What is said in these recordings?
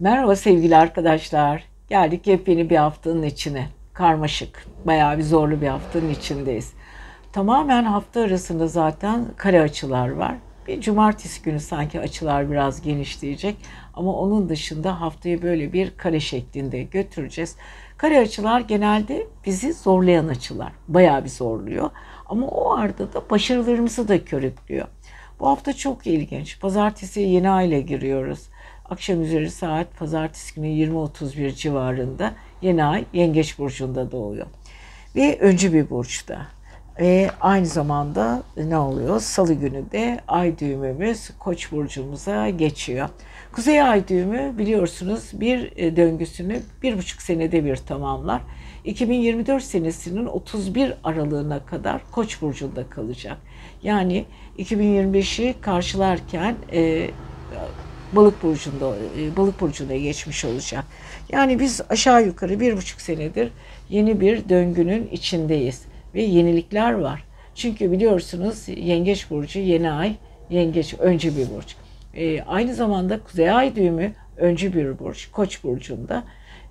Merhaba sevgili arkadaşlar. Geldik yepyeni bir haftanın içine. Karmaşık, bayağı bir zorlu bir haftanın içindeyiz. Tamamen hafta arasında zaten kare açılar var. Bir cumartesi günü sanki açılar biraz genişleyecek. Ama onun dışında haftayı böyle bir kare şeklinde götüreceğiz. Kare açılar genelde bizi zorlayan açılar. Bayağı bir zorluyor. Ama o arada da başarılarımızı da körüklüyor. Bu hafta çok ilginç. Pazartesi yeni ayla giriyoruz. Akşam üzeri saat pazartesi günü 20.31 civarında yeni ay Yengeç Burcu'nda doğuyor. Ve öncü bir burçta. Ve aynı zamanda ne oluyor? Salı günü de ay düğümümüz Koç burcumuza geçiyor. Kuzey ay düğümü biliyorsunuz bir e, döngüsünü bir buçuk senede bir tamamlar. 2024 senesinin 31 aralığına kadar Koç burcunda kalacak. Yani 2025'i karşılarken e, balık burcunda e, balık burcuna geçmiş olacak. Yani biz aşağı yukarı bir buçuk senedir yeni bir döngünün içindeyiz ve yenilikler var. Çünkü biliyorsunuz Yengeç burcu yeni ay Yengeç öncü bir burç. E, aynı zamanda Kuzey Ay düğümü öncü bir burç Koç burcunda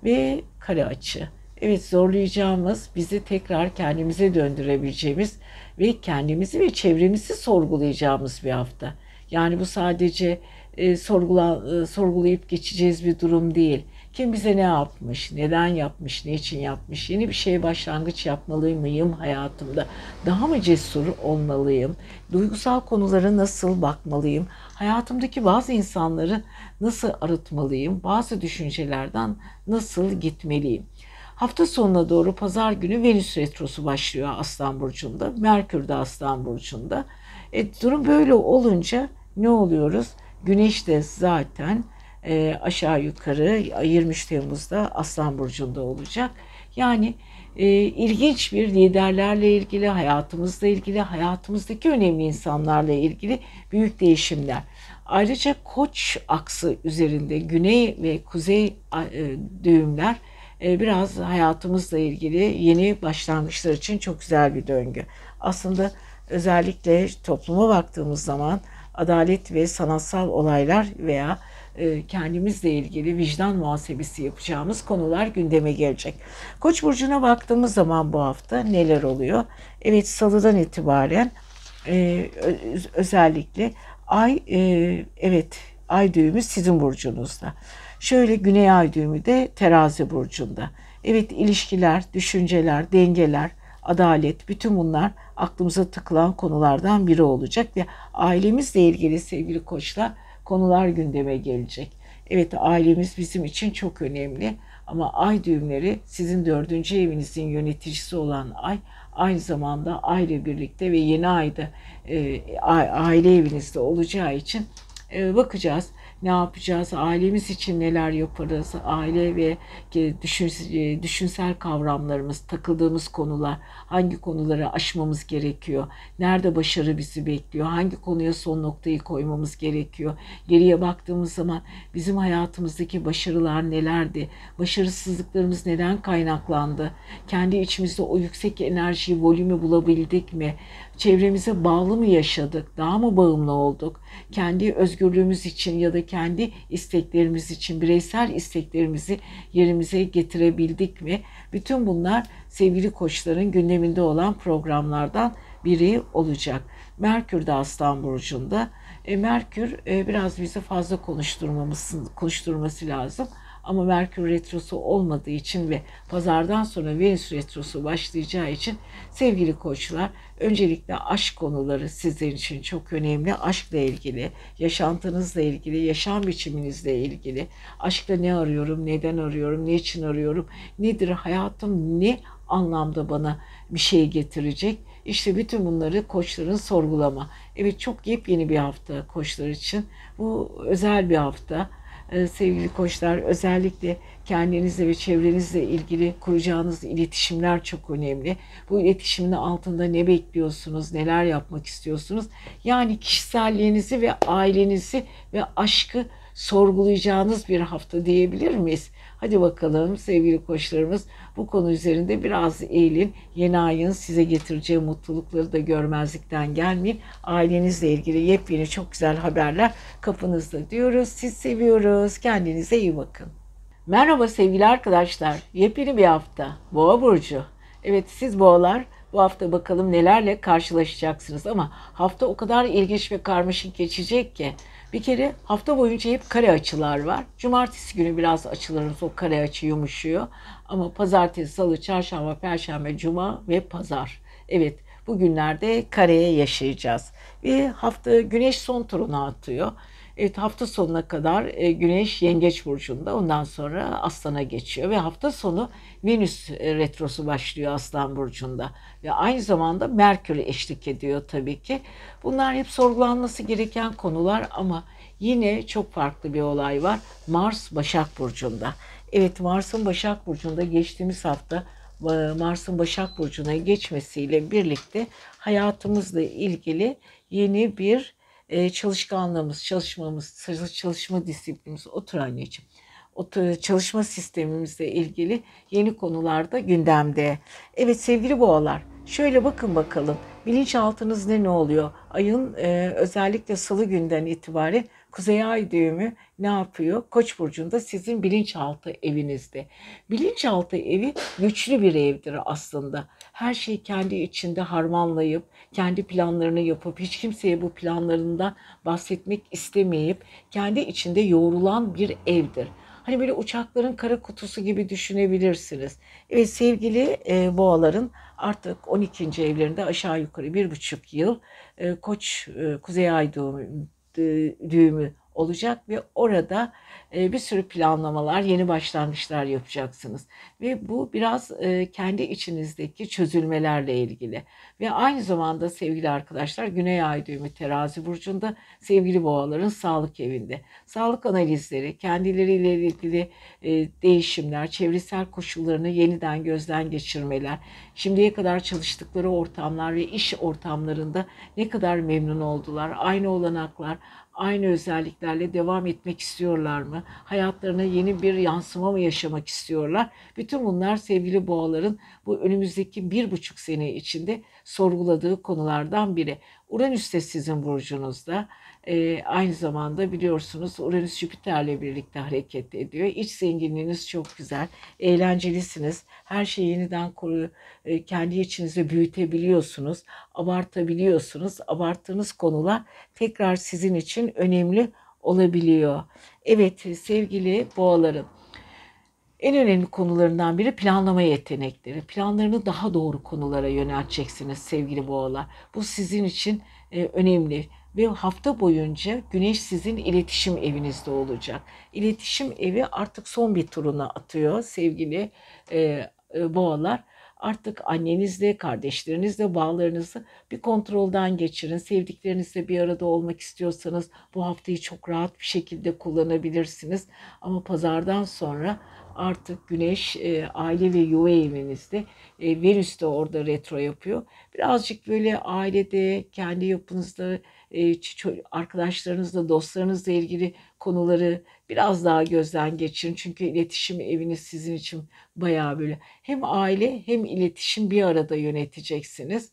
ve kare açı. Evet zorlayacağımız, bizi tekrar kendimize döndürebileceğimiz ve kendimizi ve çevremizi sorgulayacağımız bir hafta. Yani bu sadece e, sorgula, e, sorgulayıp geçeceğiz bir durum değil. Kim bize ne yapmış, neden yapmış, ne için yapmış, yeni bir şeye başlangıç yapmalı mıyım hayatımda? Daha mı cesur olmalıyım? Duygusal konulara nasıl bakmalıyım? Hayatımdaki bazı insanları nasıl arıtmalıyım? Bazı düşüncelerden nasıl gitmeliyim? Hafta sonuna doğru pazar günü Venüs retrosu başlıyor Aslan Burcu'nda. Merkür de Aslan Burcu'nda. E, durum böyle olunca ne oluyoruz? Güneş de zaten e, aşağı yukarı 23 Temmuz'da Aslan Burcu'nda olacak. Yani e, ilginç bir liderlerle ilgili, hayatımızla ilgili, hayatımızdaki önemli insanlarla ilgili büyük değişimler. Ayrıca Koç aksı üzerinde güney ve kuzey e, düğümler e, biraz hayatımızla ilgili yeni başlangıçlar için çok güzel bir döngü. Aslında özellikle topluma baktığımız zaman adalet ve sanatsal olaylar veya e, kendimizle ilgili vicdan muhasebesi yapacağımız konular gündeme gelecek. Koç burcuna baktığımız zaman bu hafta neler oluyor? Evet salıdan itibaren e, özellikle ay e, evet ay düğümü sizin burcunuzda. Şöyle güney ay düğümü de terazi burcunda. Evet ilişkiler, düşünceler, dengeler, adalet bütün bunlar aklımıza takılan konulardan biri olacak ve ailemizle ilgili sevgili koçlar konular gündeme gelecek. Evet ailemiz bizim için çok önemli ama ay düğümleri sizin dördüncü evinizin yöneticisi olan ay aynı zamanda aile birlikte ve yeni ayda e, aile evinizde olacağı için e, bakacağız ne yapacağız, ailemiz için neler yaparız, aile ve e, düşünsel kavramlarımız, takıldığımız konular, hangi konuları aşmamız gerekiyor, nerede başarı bizi bekliyor, hangi konuya son noktayı koymamız gerekiyor. Geriye baktığımız zaman bizim hayatımızdaki başarılar nelerdi, başarısızlıklarımız neden kaynaklandı, kendi içimizde o yüksek enerjiyi, volümü bulabildik mi, çevremize bağlı mı yaşadık, daha mı bağımlı olduk, kendi özgürlüğümüz için ya da kendi isteklerimiz için bireysel isteklerimizi yerimize getirebildik mi? Bütün bunlar sevgili koçların gündeminde olan programlardan biri olacak. Merkür de Aslan Burcu'nda. E, Merkür e, biraz bizi fazla konuşturmamız, konuşturması lazım. Ama Merkür Retrosu olmadığı için ve pazardan sonra Venüs Retrosu başlayacağı için sevgili koçlar öncelikle aşk konuları sizler için çok önemli. Aşkla ilgili, yaşantınızla ilgili, yaşam biçiminizle ilgili. Aşkla ne arıyorum, neden arıyorum, ne için arıyorum, nedir hayatım, ne anlamda bana bir şey getirecek? İşte bütün bunları koçların sorgulama. Evet çok yepyeni bir hafta koçlar için. Bu özel bir hafta sevgili koçlar özellikle kendinizle ve çevrenizle ilgili kuracağınız iletişimler çok önemli. Bu iletişimin altında ne bekliyorsunuz, neler yapmak istiyorsunuz? Yani kişiselliğinizi ve ailenizi ve aşkı sorgulayacağınız bir hafta diyebilir miyiz? Hadi bakalım sevgili koçlarımız bu konu üzerinde biraz eğilin. Yeni ayın size getireceği mutlulukları da görmezlikten gelmeyin. Ailenizle ilgili yepyeni çok güzel haberler kapınızda diyoruz. Siz seviyoruz. Kendinize iyi bakın. Merhaba sevgili arkadaşlar. Yepyeni bir hafta. Boğa burcu. Evet siz boğalar bu hafta bakalım nelerle karşılaşacaksınız ama hafta o kadar ilginç ve karmaşık geçecek ki bir kere hafta boyunca hep kare açılar var. Cumartesi günü biraz açılarımız o kare açı yumuşuyor. Ama pazartesi, salı, çarşamba, perşembe, cuma ve pazar. Evet bu günlerde kareye yaşayacağız. Ve hafta güneş son turunu atıyor. Evet hafta sonuna kadar e, Güneş Yengeç burcunda ondan sonra Aslan'a geçiyor ve hafta sonu Venüs e, retrosu başlıyor Aslan burcunda ve aynı zamanda Merkür eşlik ediyor tabii ki. Bunlar hep sorgulanması gereken konular ama yine çok farklı bir olay var. Mars Başak burcunda. Evet Mars'ın Başak burcunda geçtiğimiz hafta e, Mars'ın Başak burcuna geçmesiyle birlikte hayatımızla ilgili yeni bir çalışkanlığımız, çalışmamız, çalışma disiplinimiz otur anneciğim. Otur, çalışma sistemimizle ilgili yeni konularda gündemde. Evet sevgili boğalar şöyle bakın bakalım bilinçaltınız ne ne oluyor? Ayın e, özellikle salı günden itibaren Kuzey Ay düğümü ne yapıyor? Koç burcunda sizin bilinçaltı evinizde. Bilinçaltı evi güçlü bir evdir aslında. Her şeyi kendi içinde harmanlayıp, kendi planlarını yapıp, hiç kimseye bu planlarından bahsetmek istemeyip, kendi içinde yoğrulan bir evdir. Hani böyle uçakların kara kutusu gibi düşünebilirsiniz. Evet sevgili e, boğaların artık 12. evlerinde aşağı yukarı bir buçuk yıl e, Koç e, Kuzey Ay doğumu düğümü olacak ve orada e, bir sürü planlamalar, yeni başlangıçlar yapacaksınız. Ve bu biraz e, kendi içinizdeki çözülmelerle ilgili. Ve aynı zamanda sevgili arkadaşlar Güney Ay düğümü terazi burcunda sevgili boğaların sağlık evinde. Sağlık analizleri, kendileriyle ilgili e, değişimler, çevresel koşullarını yeniden gözden geçirmeler, şimdiye kadar çalıştıkları ortamlar ve iş ortamlarında ne kadar memnun oldular, aynı olanaklar, aynı özelliklerle devam etmek istiyorlar mı? Hayatlarına yeni bir yansıma mı yaşamak istiyorlar? Bütün bunlar sevgili boğaların bu önümüzdeki bir buçuk sene içinde sorguladığı konulardan biri. Uranüs de sizin burcunuzda. E, aynı zamanda biliyorsunuz Uranüs Jüpiter'le birlikte hareket ediyor. İç zenginliğiniz çok güzel. Eğlencelisiniz. Her şeyi yeniden koru, e, kendi içinize büyütebiliyorsunuz. Abartabiliyorsunuz. Abarttığınız konular tekrar sizin için önemli olabiliyor. Evet sevgili boğalarım. En önemli konularından biri planlama yetenekleri. Planlarını daha doğru konulara yönelteceksiniz sevgili boğalar. Bu sizin için e, önemli ve hafta boyunca Güneş sizin iletişim evinizde olacak. İletişim evi artık son bir turuna atıyor sevgili e, e, boğalar. Artık annenizle, kardeşlerinizle bağlarınızı bir kontrolden geçirin. Sevdiklerinizle bir arada olmak istiyorsanız bu haftayı çok rahat bir şekilde kullanabilirsiniz. Ama pazardan sonra artık Güneş e, aile ve yuva evinizde. E, Venüs de orada retro yapıyor. Birazcık böyle ailede, kendi yapınızda, e, arkadaşlarınızla, dostlarınızla ilgili konuları biraz daha gözden geçirin. Çünkü iletişim eviniz sizin için bayağı böyle hem aile hem iletişim bir arada yöneteceksiniz.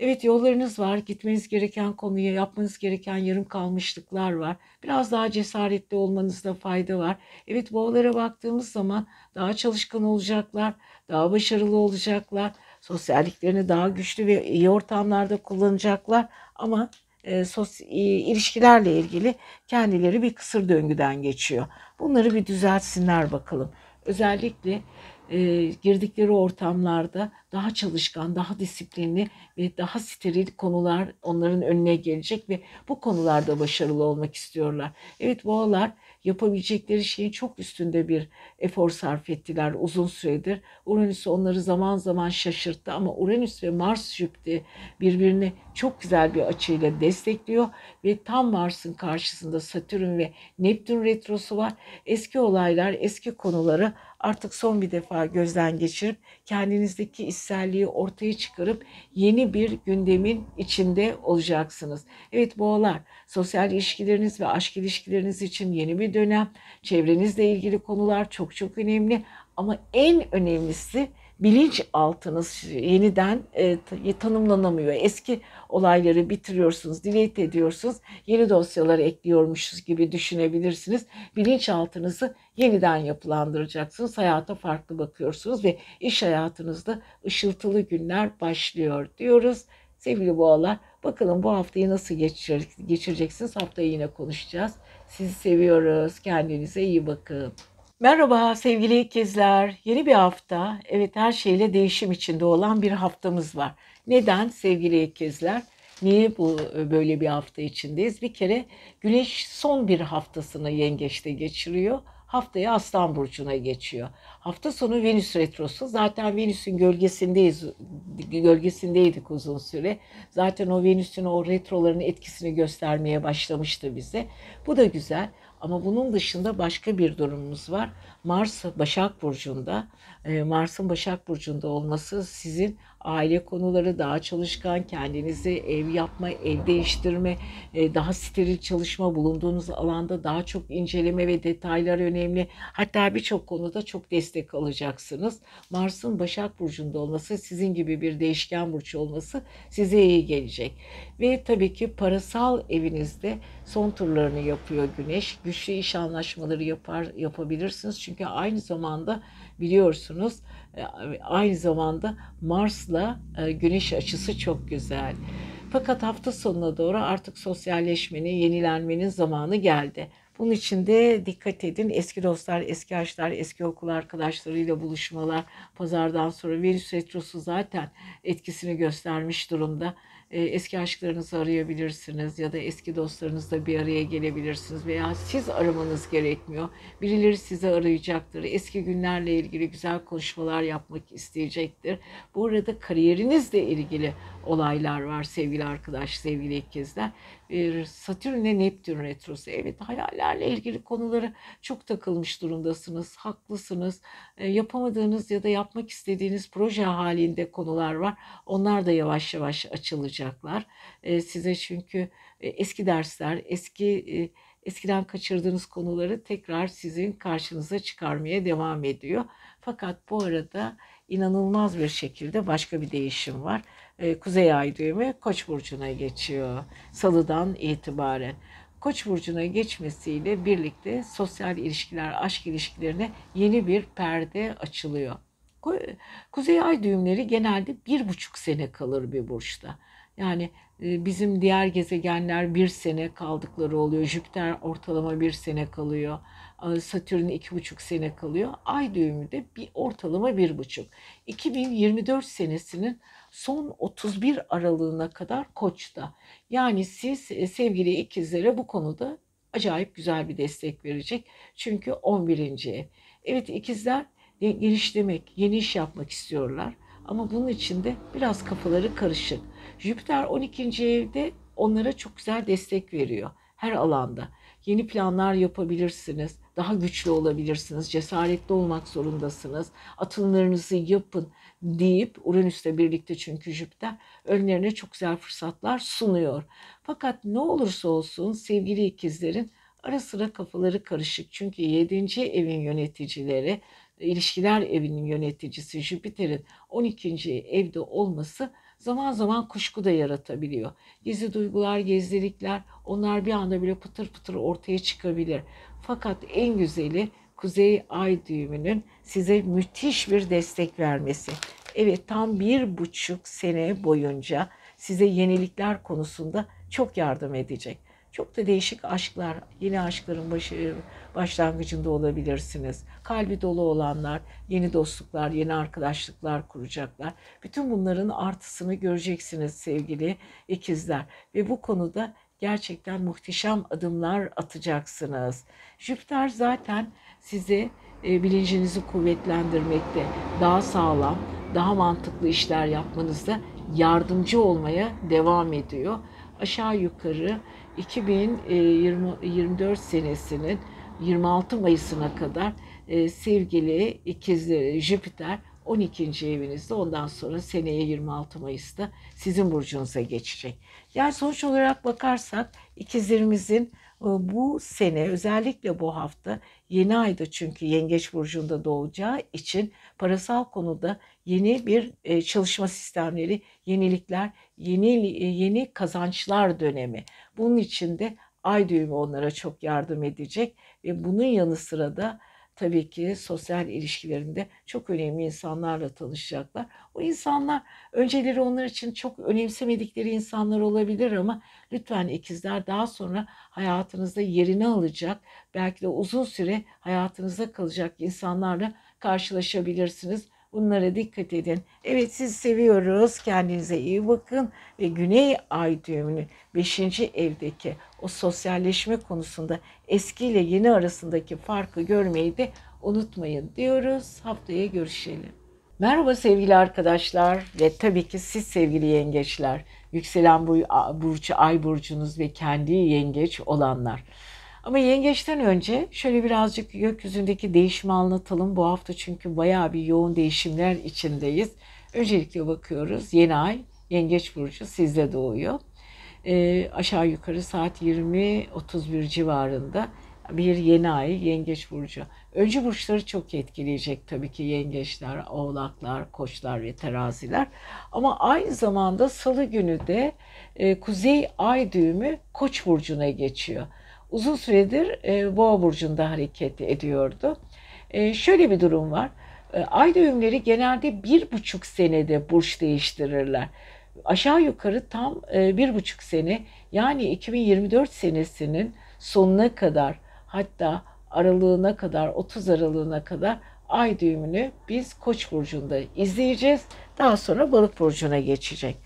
Evet yollarınız var. Gitmeniz gereken konuya yapmanız gereken yarım kalmışlıklar var. Biraz daha cesaretli olmanızda fayda var. Evet boğalara baktığımız zaman daha çalışkan olacaklar, daha başarılı olacaklar. Sosyalliklerini daha güçlü ve iyi ortamlarda kullanacaklar. Ama e, sos, e, ilişkilerle ilgili kendileri bir kısır döngüden geçiyor. Bunları bir düzeltsinler bakalım. Özellikle e, girdikleri ortamlarda daha çalışkan, daha disiplinli ve daha steril konular onların önüne gelecek ve bu konularda başarılı olmak istiyorlar. Evet boğalar yapabilecekleri şeyin çok üstünde bir efor sarf ettiler uzun süredir. Uranüs onları zaman zaman şaşırttı ama Uranüs ve Mars Jüpiter birbirini çok güzel bir açıyla destekliyor ve tam Mars'ın karşısında Satürn ve Neptün retrosu var. Eski olaylar, eski konuları artık son bir defa gözden geçirip kendinizdeki içselliği ortaya çıkarıp yeni bir gündemin içinde olacaksınız. Evet boğalar sosyal ilişkileriniz ve aşk ilişkileriniz için yeni bir dönem. Çevrenizle ilgili konular çok çok önemli ama en önemlisi bilinç altınız yeniden e, tanımlanamıyor. Eski olayları bitiriyorsunuz, delete ediyorsunuz. Yeni dosyaları ekliyormuşuz gibi düşünebilirsiniz. Bilinç altınızı yeniden yapılandıracaksınız. Hayata farklı bakıyorsunuz ve iş hayatınızda ışıltılı günler başlıyor diyoruz. Sevgili boğalar bakalım bu haftayı nasıl geçireceksiniz? Haftayı yine konuşacağız. Sizi seviyoruz. Kendinize iyi bakın. Merhaba sevgili ikizler. Yeni bir hafta. Evet her şeyle değişim içinde olan bir haftamız var. Neden sevgili ikizler? Niye bu böyle bir hafta içindeyiz? Bir kere Güneş son bir haftasını yengeçte geçiriyor. Haftaya Aslan Burcu'na geçiyor. Hafta sonu Venüs Retrosu. Zaten Venüs'ün gölgesindeyiz, gölgesindeydik uzun süre. Zaten o Venüs'ün o retroların etkisini göstermeye başlamıştı bize. Bu da güzel. Ama bunun dışında başka bir durumumuz var. Mars Başak Burcu'nda. Ee, Mars'ın Başak Burcu'nda olması sizin aile konuları daha çalışkan, kendinize ev yapma, ev değiştirme, e, daha steril çalışma, bulunduğunuz alanda daha çok inceleme ve detaylar önemli. Hatta birçok konuda çok destek alacaksınız. Mars'ın Başak Burcu'nda olması, sizin gibi bir değişken burcu olması size iyi gelecek. Ve tabii ki parasal evinizde son turlarını yapıyor Güneş. Güçlü iş anlaşmaları yapar yapabilirsiniz. Çünkü aynı zamanda biliyorsunuz aynı zamanda Mars'la e, Güneş açısı çok güzel. Fakat hafta sonuna doğru artık sosyalleşmenin, yenilenmenin zamanı geldi. Bunun için de dikkat edin. Eski dostlar, eski aşklar, eski okul arkadaşlarıyla buluşmalar, pazardan sonra Venüs Retrosu zaten etkisini göstermiş durumda. E, eski aşklarınızı arayabilirsiniz ya da eski dostlarınızla bir araya gelebilirsiniz veya siz aramanız gerekmiyor. Birileri sizi arayacaktır. Eski günlerle ilgili güzel konuşmalar yapmak isteyecektir. Bu arada kariyerinizle ilgili olaylar var sevgili arkadaş, sevgili ikizler. Bir Satürn ve Neptün retrosu. Evet hayallerle ilgili konuları çok takılmış durumdasınız. Haklısınız. E, yapamadığınız ya da yapmak istediğiniz proje halinde konular var. Onlar da yavaş yavaş açılacaklar. E, size çünkü e, eski dersler, eski eskiden kaçırdığınız konuları tekrar sizin karşınıza çıkarmaya devam ediyor. Fakat bu arada inanılmaz bir şekilde başka bir değişim var. Ee, Kuzey Ay düğümü Koç burcuna geçiyor. Salıdan itibaren. Koç burcuna geçmesiyle birlikte sosyal ilişkiler, aşk ilişkilerine yeni bir perde açılıyor. Kuzey ay düğümleri genelde bir buçuk sene kalır bir burçta. Yani e, bizim diğer gezegenler bir sene kaldıkları oluyor. Jüpiter ortalama bir sene kalıyor. Satürn iki buçuk sene kalıyor. Ay düğümü de bir ortalama bir buçuk. 2024 senesinin son 31 aralığına kadar Koç'ta. Yani siz e, sevgili ikizlere bu konuda acayip güzel bir destek verecek. Çünkü 11. ev. Evet ikizler geliştirmek, yeni iş yapmak istiyorlar. Ama bunun için de biraz kafaları karışık. Jüpiter 12. evde onlara çok güzel destek veriyor her alanda. Yeni planlar yapabilirsiniz. Daha güçlü olabilirsiniz. Cesaretli olmak zorundasınız. Atımlarınızı yapın deyip Uranüs'le birlikte çünkü Jüpiter önlerine çok güzel fırsatlar sunuyor. Fakat ne olursa olsun sevgili ikizlerin ara sıra kafaları karışık. Çünkü 7. evin yöneticileri, ilişkiler evinin yöneticisi Jüpiter'in 12. evde olması zaman zaman kuşku da yaratabiliyor. Gizli duygular, gizlilikler onlar bir anda bile pıtır pıtır ortaya çıkabilir. Fakat en güzeli Kuzey Ay düğümünün size müthiş bir destek vermesi. Evet tam bir buçuk sene boyunca size yenilikler konusunda çok yardım edecek. Çok da değişik aşklar, yeni aşkların başı, başlangıcında olabilirsiniz. Kalbi dolu olanlar, yeni dostluklar, yeni arkadaşlıklar kuracaklar. Bütün bunların artısını göreceksiniz sevgili ikizler. Ve bu konuda gerçekten muhteşem adımlar atacaksınız. Jüpiter zaten sizi e, bilincinizi kuvvetlendirmekte, daha sağlam, daha mantıklı işler yapmanızda yardımcı olmaya devam ediyor. Aşağı yukarı 2024 senesinin 26 Mayıs'ına kadar e, sevgili ikizleri Jüpiter 12. evinizde ondan sonra seneye 26 Mayıs'ta sizin burcunuza geçecek. Yani sonuç olarak bakarsak ikizlerimizin e, bu sene özellikle bu hafta yeni ayda çünkü Yengeç burcunda doğacağı için parasal konuda yeni bir e, çalışma sistemleri, yenilikler, yeni e, yeni kazançlar dönemi. Bunun için de ay düğümü onlara çok yardım edecek ve bunun yanı sıra da tabii ki sosyal ilişkilerinde çok önemli insanlarla tanışacaklar. O insanlar önceleri onlar için çok önemsemedikleri insanlar olabilir ama lütfen ikizler daha sonra hayatınızda yerini alacak, belki de uzun süre hayatınızda kalacak insanlarla karşılaşabilirsiniz. Bunlara dikkat edin. Evet sizi seviyoruz. Kendinize iyi bakın. Ve Güney Ay düğümünün 5. evdeki o sosyalleşme konusunda eski ile yeni arasındaki farkı görmeyi de unutmayın diyoruz. Haftaya görüşelim. Merhaba sevgili arkadaşlar ve tabii ki siz sevgili yengeçler, yükselen burcu, ay burcunuz ve kendi yengeç olanlar. Ama yengeçten önce şöyle birazcık gökyüzündeki değişimi anlatalım. Bu hafta çünkü bayağı bir yoğun değişimler içindeyiz. Öncelikle bakıyoruz. Yeni ay yengeç burcu sizde doğuyor. E, aşağı yukarı saat 20-31 civarında bir yeni ay yengeç burcu. Öncü burçları çok etkileyecek tabii ki yengeçler, oğlaklar, koçlar ve teraziler. Ama aynı zamanda salı günü de e, kuzey ay düğümü koç burcuna geçiyor uzun süredir e, Boğa burcunda hareket ediyordu. E, şöyle bir durum var. E, ay düğümleri genelde bir buçuk senede burç değiştirirler. Aşağı yukarı tam e, bir buçuk sene yani 2024 senesinin sonuna kadar hatta aralığına kadar 30 aralığına kadar ay düğümünü biz Koç burcunda izleyeceğiz. Daha sonra Balık burcuna geçecek.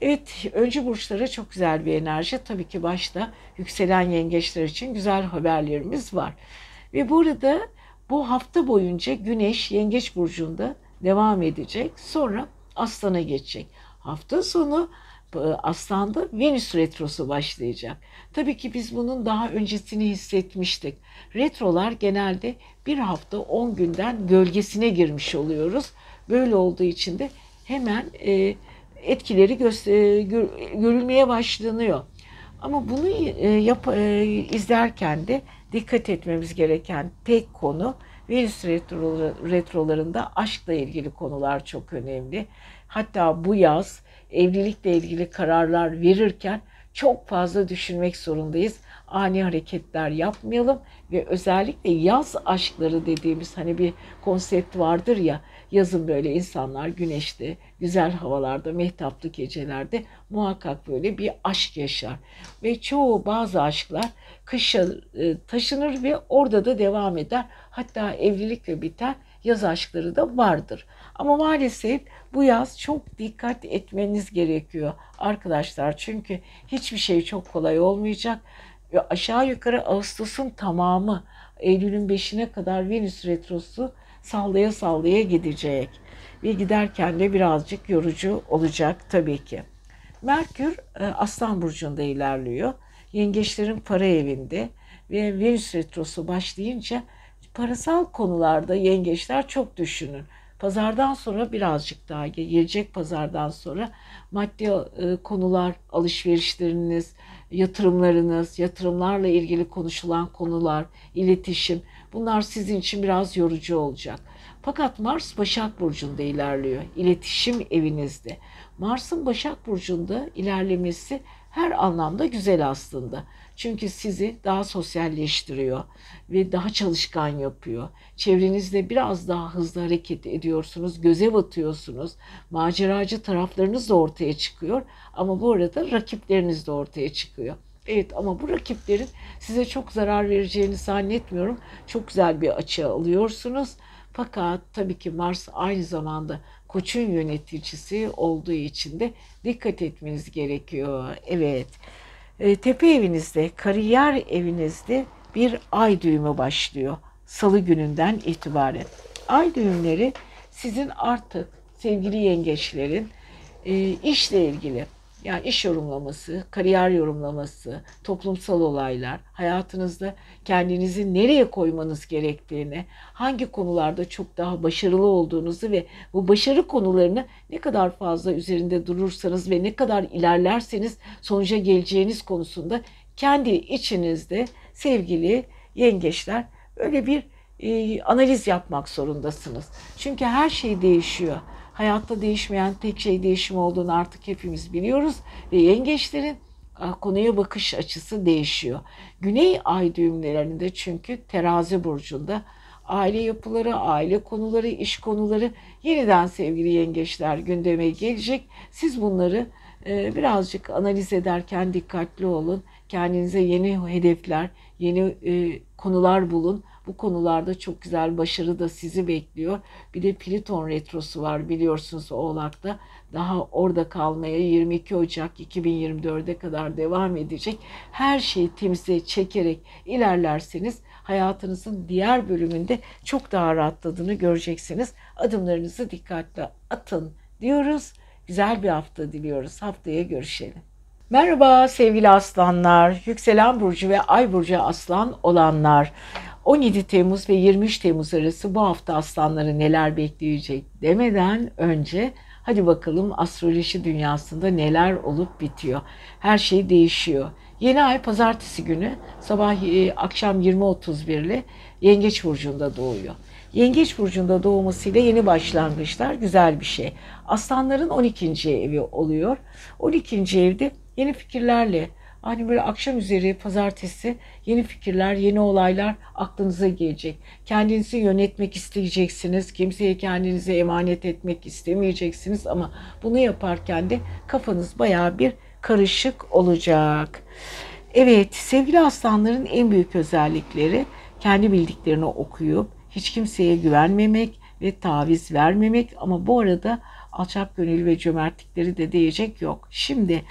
Evet, öncü burçlara çok güzel bir enerji. Tabii ki başta yükselen yengeçler için güzel haberlerimiz var. Ve burada bu hafta boyunca Güneş Yengeç burcunda devam edecek. Sonra Aslan'a geçecek. Hafta sonu e, Aslan'da Venüs retrosu başlayacak. Tabii ki biz bunun daha öncesini hissetmiştik. Retrolar genelde bir hafta 10 günden gölgesine girmiş oluyoruz. Böyle olduğu için de hemen e, etkileri göster görülmeye başlanıyor. Ama bunu e, yap, e, izlerken de dikkat etmemiz gereken tek konu Venüs retrolarında aşkla ilgili konular çok önemli. Hatta bu yaz evlilikle ilgili kararlar verirken çok fazla düşünmek zorundayız. Ani hareketler yapmayalım ve özellikle yaz aşkları dediğimiz hani bir konsept vardır ya yazın böyle insanlar güneşte, güzel havalarda, mehtaplı gecelerde muhakkak böyle bir aşk yaşar. Ve çoğu bazı aşklar kışa e, taşınır ve orada da devam eder. Hatta evlilikle biter yaz aşkları da vardır. Ama maalesef bu yaz çok dikkat etmeniz gerekiyor arkadaşlar. Çünkü hiçbir şey çok kolay olmayacak. Aşağı yukarı Ağustos'un tamamı Eylül'ün 5'ine kadar Venüs retrosu sallaya sallaya gidecek. Ve giderken de birazcık yorucu olacak tabii ki. Merkür e, Aslan Burcu'nda ilerliyor. Yengeçlerin para evinde ve Venüs retrosu başlayınca parasal konularda yengeçler çok düşünün. Pazardan sonra birazcık daha gelecek pazardan sonra maddi e, konular, alışverişleriniz, yatırımlarınız, yatırımlarla ilgili konuşulan konular, iletişim bunlar sizin için biraz yorucu olacak. Fakat Mars Başak Burcu'nda ilerliyor. İletişim evinizde. Mars'ın Başak Burcu'nda ilerlemesi her anlamda güzel aslında. Çünkü sizi daha sosyalleştiriyor ve daha çalışkan yapıyor. Çevrenizde biraz daha hızlı hareket ediyorsunuz, göze batıyorsunuz. Maceracı taraflarınız da ortaya çıkıyor ama bu arada rakipleriniz de ortaya çıkıyor. Evet ama bu rakiplerin size çok zarar vereceğini zannetmiyorum. Çok güzel bir açı alıyorsunuz. Fakat tabii ki Mars aynı zamanda koçun yöneticisi olduğu için de dikkat etmeniz gerekiyor. Evet. E, tepe evinizde, kariyer evinizde bir ay düğümü başlıyor. Salı gününden itibaren. Ay düğümleri sizin artık sevgili yengeçlerin e, işle ilgili, Yani iş yorumlaması, kariyer yorumlaması, toplumsal olaylar, hayatınızda kendinizi nereye koymanız gerektiğini, hangi konularda çok daha başarılı olduğunuzu ve bu başarı konularını ne kadar fazla üzerinde durursanız ve ne kadar ilerlerseniz sonuca geleceğiniz konusunda kendi içinizde sevgili yengeçler öyle bir e, analiz yapmak zorundasınız. Çünkü her şey değişiyor. Hayatta değişmeyen tek şey değişim olduğunu artık hepimiz biliyoruz ve yengeçlerin konuya bakış açısı değişiyor. Güney ay düğümlerinde çünkü terazi burcunda aile yapıları, aile konuları, iş konuları yeniden sevgili yengeçler gündeme gelecek. Siz bunları e, birazcık analiz ederken dikkatli olun. Kendinize yeni hedefler, yeni e, konular bulun. Bu konularda çok güzel başarı da sizi bekliyor. Bir de Pliton retrosu var biliyorsunuz Oğlak'ta. Daha orada kalmaya 22 Ocak 2024'e kadar devam edecek. Her şeyi temize çekerek ilerlerseniz hayatınızın diğer bölümünde çok daha rahatladığını göreceksiniz. Adımlarınızı dikkatle atın diyoruz. Güzel bir hafta diliyoruz. Haftaya görüşelim. Merhaba sevgili aslanlar, yükselen burcu ve ay burcu aslan olanlar. 17 Temmuz ve 23 Temmuz arası bu hafta aslanları neler bekleyecek demeden önce hadi bakalım astroloji dünyasında neler olup bitiyor. Her şey değişiyor. Yeni ay pazartesi günü sabah e, akşam 20.31 ile Yengeç burcunda doğuyor. Yengeç burcunda doğmasıyla yeni başlangıçlar güzel bir şey. Aslanların 12. evi oluyor. 12. evde yeni fikirlerle, Hani böyle akşam üzeri pazartesi yeni fikirler, yeni olaylar aklınıza gelecek. Kendinizi yönetmek isteyeceksiniz. Kimseye kendinizi emanet etmek istemeyeceksiniz ama bunu yaparken de kafanız baya bir karışık olacak. Evet, sevgili aslanların en büyük özellikleri kendi bildiklerini okuyup hiç kimseye güvenmemek ve taviz vermemek ama bu arada alçak gönül ve cömertlikleri de diyecek yok. Şimdi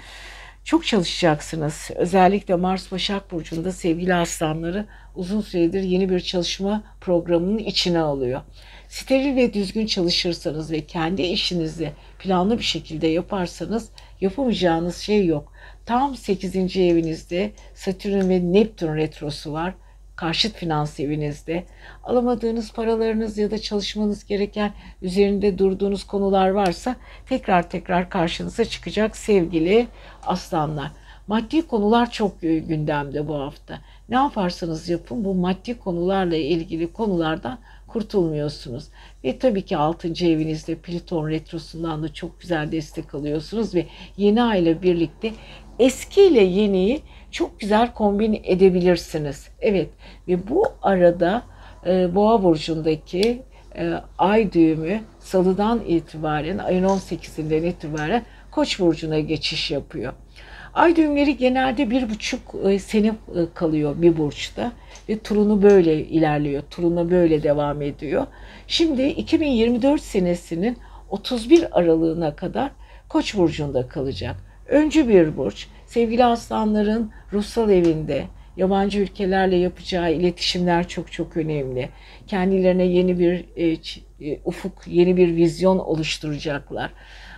çok çalışacaksınız. Özellikle Mars Başak Burcu'nda sevgili aslanları uzun süredir yeni bir çalışma programının içine alıyor. Steril ve düzgün çalışırsanız ve kendi işinizi planlı bir şekilde yaparsanız yapamayacağınız şey yok. Tam 8. evinizde Satürn ve Neptün retrosu var karşıt finans evinizde alamadığınız paralarınız ya da çalışmanız gereken üzerinde durduğunuz konular varsa tekrar tekrar karşınıza çıkacak sevgili aslanlar. Maddi konular çok gündemde bu hafta. Ne yaparsanız yapın bu maddi konularla ilgili konulardan kurtulmuyorsunuz. Ve tabii ki 6. evinizde Plüton retrosundan da çok güzel destek alıyorsunuz ve yeni ay ile birlikte eski ile yeniyi çok güzel kombin edebilirsiniz. Evet ve bu arada e, Boğa burcundaki e, ay düğümü salıdan itibaren ayın 18'inden itibaren Koç burcuna geçiş yapıyor. Ay düğümleri genelde bir buçuk e, sene e, kalıyor bir burçta ve turunu böyle ilerliyor. Turuna böyle devam ediyor. Şimdi 2024 senesinin 31 aralığına kadar Koç burcunda kalacak. Öncü bir burç sevgili aslanların ruhsal evinde yabancı ülkelerle yapacağı iletişimler çok çok önemli. Kendilerine yeni bir e, e, ufuk, yeni bir vizyon oluşturacaklar.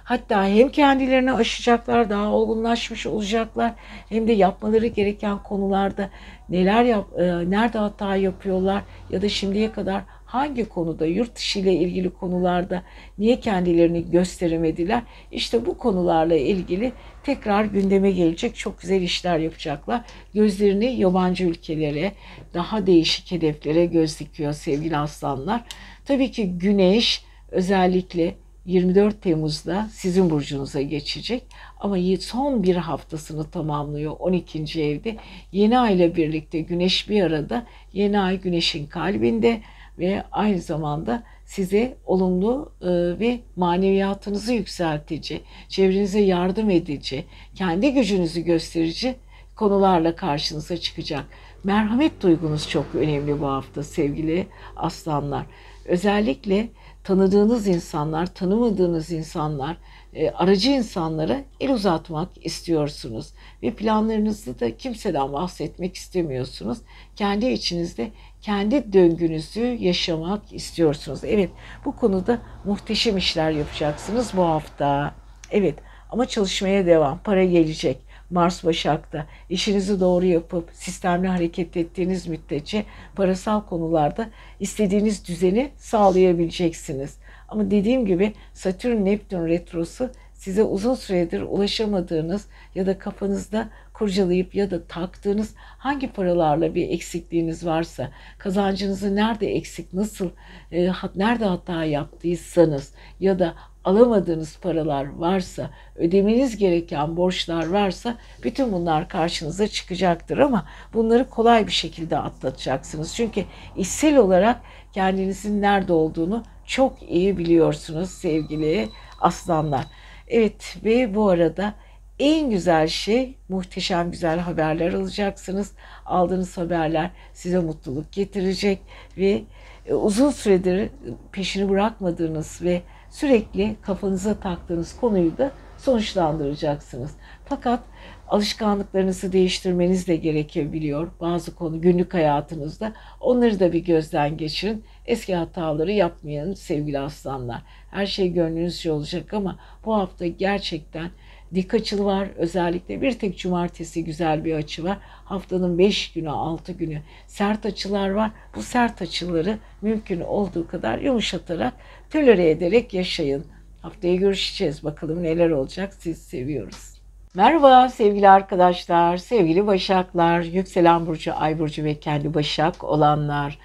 Hatta hem kendilerini aşacaklar, daha olgunlaşmış olacaklar hem de yapmaları gereken konularda neler yap, e, nerede hata yapıyorlar ya da şimdiye kadar hangi konuda yurt dışı ile ilgili konularda niye kendilerini gösteremediler? İşte bu konularla ilgili tekrar gündeme gelecek çok güzel işler yapacaklar. Gözlerini yabancı ülkelere, daha değişik hedeflere göz dikiyor sevgili aslanlar. Tabii ki güneş özellikle 24 Temmuz'da sizin burcunuza geçecek. Ama son bir haftasını tamamlıyor 12. evde. Yeni ay ile birlikte güneş bir arada. Yeni ay güneşin kalbinde ve aynı zamanda size olumlu e, ve maneviyatınızı yükseltici, çevrenize yardım edici, kendi gücünüzü gösterici konularla karşınıza çıkacak. Merhamet duygunuz çok önemli bu hafta sevgili aslanlar. Özellikle tanıdığınız insanlar, tanımadığınız insanlar, e, aracı insanlara el uzatmak istiyorsunuz ve planlarınızı da kimseden bahsetmek istemiyorsunuz. Kendi içinizde kendi döngünüzü yaşamak istiyorsunuz. Evet, bu konuda muhteşem işler yapacaksınız bu hafta. Evet, Ama çalışmaya devam. Para gelecek. Mars Başak'ta işinizi doğru yapıp sistemli hareket ettiğiniz müddetçe parasal konularda istediğiniz düzeni sağlayabileceksiniz. Ama dediğim gibi Satürn Neptün retrosu size uzun süredir ulaşamadığınız ya da kafanızda kurcalayıp ya da taktığınız hangi paralarla bir eksikliğiniz varsa, kazancınızı nerede eksik, nasıl, e, nerede hata yaptıysanız ya da alamadığınız paralar varsa, ödemeniz gereken borçlar varsa bütün bunlar karşınıza çıkacaktır ama bunları kolay bir şekilde atlatacaksınız. Çünkü içsel olarak kendinizin nerede olduğunu çok iyi biliyorsunuz sevgili aslanlar. Evet ve bu arada en güzel şey muhteşem güzel haberler alacaksınız. Aldığınız haberler size mutluluk getirecek ve e, uzun süredir peşini bırakmadığınız ve sürekli kafanıza taktığınız konuyu da sonuçlandıracaksınız. Fakat alışkanlıklarınızı değiştirmeniz de gerekebiliyor. Bazı konu günlük hayatınızda onları da bir gözden geçirin. Eski hataları yapmayın sevgili aslanlar. Her şey gönlünüzce olacak ama bu hafta gerçekten dik açılı var. Özellikle bir tek cumartesi güzel bir açı var. Haftanın 5 günü 6 günü sert açılar var. Bu sert açıları mümkün olduğu kadar yumuşatarak tölere ederek yaşayın. Haftaya görüşeceğiz. Bakalım neler olacak. Siz seviyoruz. Merhaba sevgili arkadaşlar, sevgili Başaklar, Yükselen Burcu, Ay Burcu ve kendi Başak olanlar.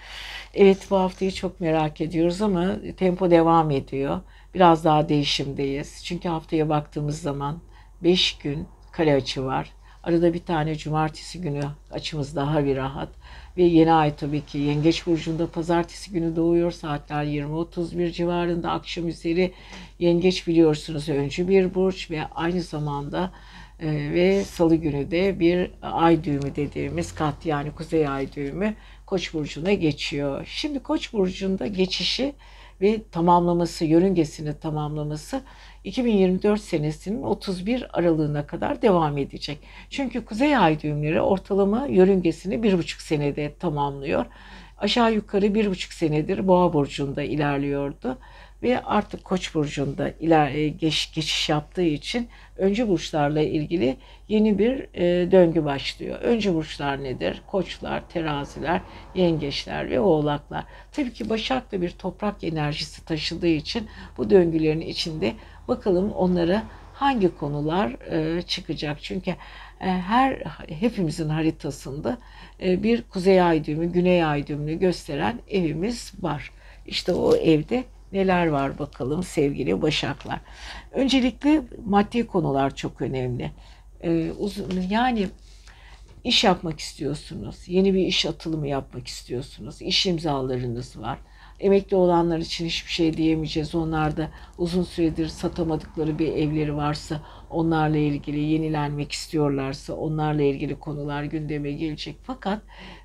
Evet bu haftayı çok merak ediyoruz ama tempo devam ediyor. Biraz daha değişimdeyiz. Çünkü haftaya baktığımız zaman 5 gün kare açı var. Arada bir tane cumartesi günü açımız daha bir rahat. Ve yeni ay tabii ki Yengeç Burcu'nda pazartesi günü doğuyor. Saatler 20-31 civarında akşam üzeri. Yengeç biliyorsunuz öncü bir burç ve aynı zamanda e, ve salı günü de bir ay düğümü dediğimiz kat yani kuzey ay düğümü Koç burcuna geçiyor. Şimdi Koç burcunda geçişi ve tamamlaması, yörüngesini tamamlaması 2024 senesinin 31 aralığına kadar devam edecek. Çünkü kuzey ay düğümleri ortalama yörüngesini bir buçuk senede tamamlıyor. Aşağı yukarı bir buçuk senedir Boğa burcunda ilerliyordu ve artık Koç burcunda iler e, geç, geçiş yaptığı için öncü burçlarla ilgili yeni bir e, döngü başlıyor. Öncü burçlar nedir? Koçlar, teraziler, yengeçler ve oğlaklar. Tabii ki Başak da bir toprak enerjisi taşıdığı için bu döngülerin içinde bakalım onlara hangi konular e, çıkacak. Çünkü e, her hepimizin haritasında e, bir kuzey ay düğümü, güney ay düğümünü gösteren evimiz var. İşte o evde neler var bakalım sevgili Başaklar. Öncelikle maddi konular çok önemli. Ee, uzun, yani iş yapmak istiyorsunuz, yeni bir iş atılımı yapmak istiyorsunuz, iş imzalarınız var. Emekli olanlar için hiçbir şey diyemeyeceğiz. Onlar da uzun süredir satamadıkları bir evleri varsa onlarla ilgili yenilenmek istiyorlarsa onlarla ilgili konular gündeme gelecek. Fakat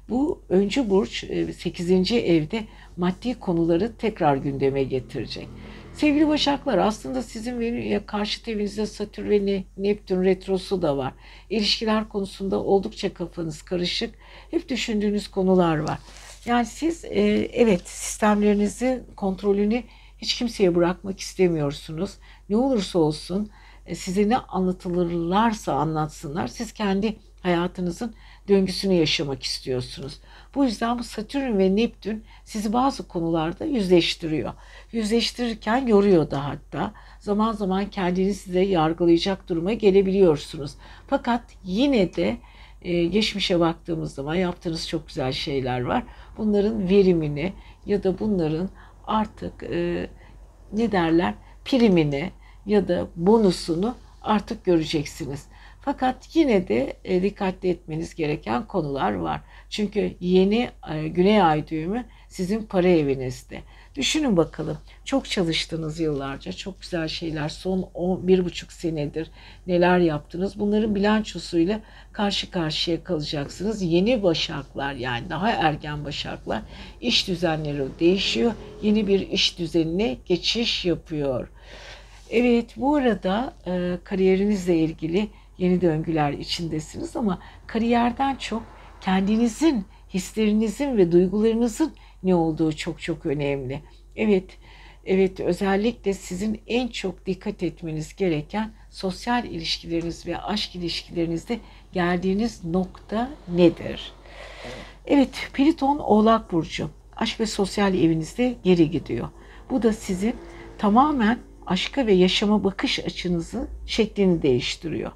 bu öncü burç 8. E, evde maddi konuları tekrar gündeme getirecek. Sevgili Başaklar aslında sizin ve karşı evinizde Satürn ve Neptün retrosu da var. İlişkiler konusunda oldukça kafanız karışık. Hep düşündüğünüz konular var. Yani siz e, evet sistemlerinizi kontrolünü hiç kimseye bırakmak istemiyorsunuz. Ne olursa olsun e, size ne anlatılırlarsa anlatsınlar. Siz kendi hayatınızın döngüsünü yaşamak istiyorsunuz. Bu yüzden bu Satürn ve Neptün sizi bazı konularda yüzleştiriyor. Yüzleştirirken yoruyor da hatta. Zaman zaman kendinizi de yargılayacak duruma gelebiliyorsunuz. Fakat yine de e, geçmişe baktığımız zaman yaptığınız çok güzel şeyler var. Bunların verimini ya da bunların artık e, ne derler primini ya da bonusunu artık göreceksiniz. Fakat yine de e, dikkatli etmeniz gereken konular var. Çünkü yeni e, Güney Ay düğümü sizin para evinizde. Düşünün bakalım. Çok çalıştınız yıllarca. Çok güzel şeyler. Son 11,5 senedir neler yaptınız. Bunların bilançosuyla karşı karşıya kalacaksınız. Yeni başaklar yani daha ergen başaklar iş düzenleri değişiyor. Yeni bir iş düzenine geçiş yapıyor. Evet bu arada e, kariyerinizle ilgili yeni döngüler içindesiniz ama kariyerden çok kendinizin, hislerinizin ve duygularınızın ne olduğu çok çok önemli. Evet, Evet, özellikle sizin en çok dikkat etmeniz gereken sosyal ilişkileriniz ve aşk ilişkilerinizde geldiğiniz nokta nedir? Evet, Plüton Oğlak Burcu. Aşk ve sosyal evinizde geri gidiyor. Bu da sizin tamamen aşka ve yaşama bakış açınızı şeklini değiştiriyor.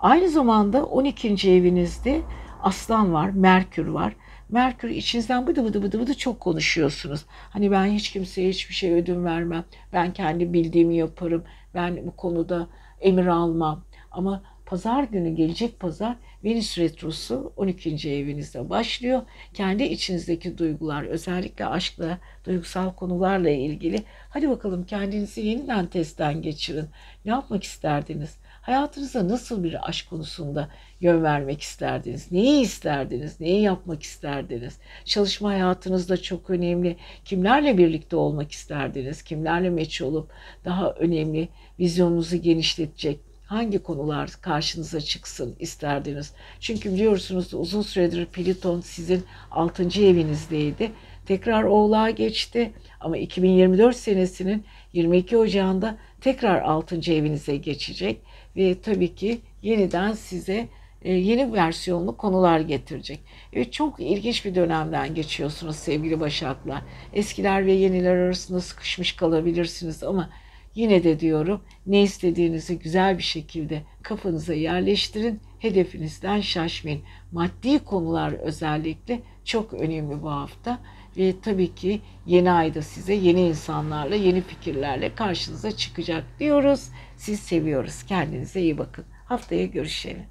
Aynı zamanda 12. evinizde Aslan var, Merkür var. Merkür içinizden bıdı bıdı bıdı bıdı çok konuşuyorsunuz. Hani ben hiç kimseye hiçbir şey ödün vermem. Ben kendi bildiğimi yaparım. Ben bu konuda emir almam. Ama pazar günü gelecek pazar Venüs Retrosu 12. evinizde başlıyor. Kendi içinizdeki duygular özellikle aşkla, duygusal konularla ilgili. Hadi bakalım kendinizi yeniden testten geçirin. Ne yapmak isterdiniz? Hayatınıza nasıl bir aşk konusunda yön vermek isterdiniz? Neyi isterdiniz? Neyi yapmak isterdiniz? Çalışma hayatınızda çok önemli. Kimlerle birlikte olmak isterdiniz? Kimlerle meç olup daha önemli vizyonunuzu genişletecek hangi konular karşınıza çıksın isterdiniz? Çünkü biliyorsunuz uzun süredir Plüton sizin 6. evinizdeydi. Tekrar Oğlağa geçti ama 2024 senesinin 22 Ocağı'nda tekrar 6. evinize geçecek ve tabii ki yeniden size e, yeni versiyonlu konular getirecek. Evet, çok ilginç bir dönemden geçiyorsunuz sevgili Başaklar. Eskiler ve yeniler arasında sıkışmış kalabilirsiniz ama yine de diyorum ne istediğinizi güzel bir şekilde kafanıza yerleştirin. Hedefinizden şaşmayın. Maddi konular özellikle çok önemli bu hafta. Ve tabii ki yeni ayda size yeni insanlarla, yeni fikirlerle karşınıza çıkacak diyoruz. Siz seviyoruz. Kendinize iyi bakın. Haftaya görüşelim.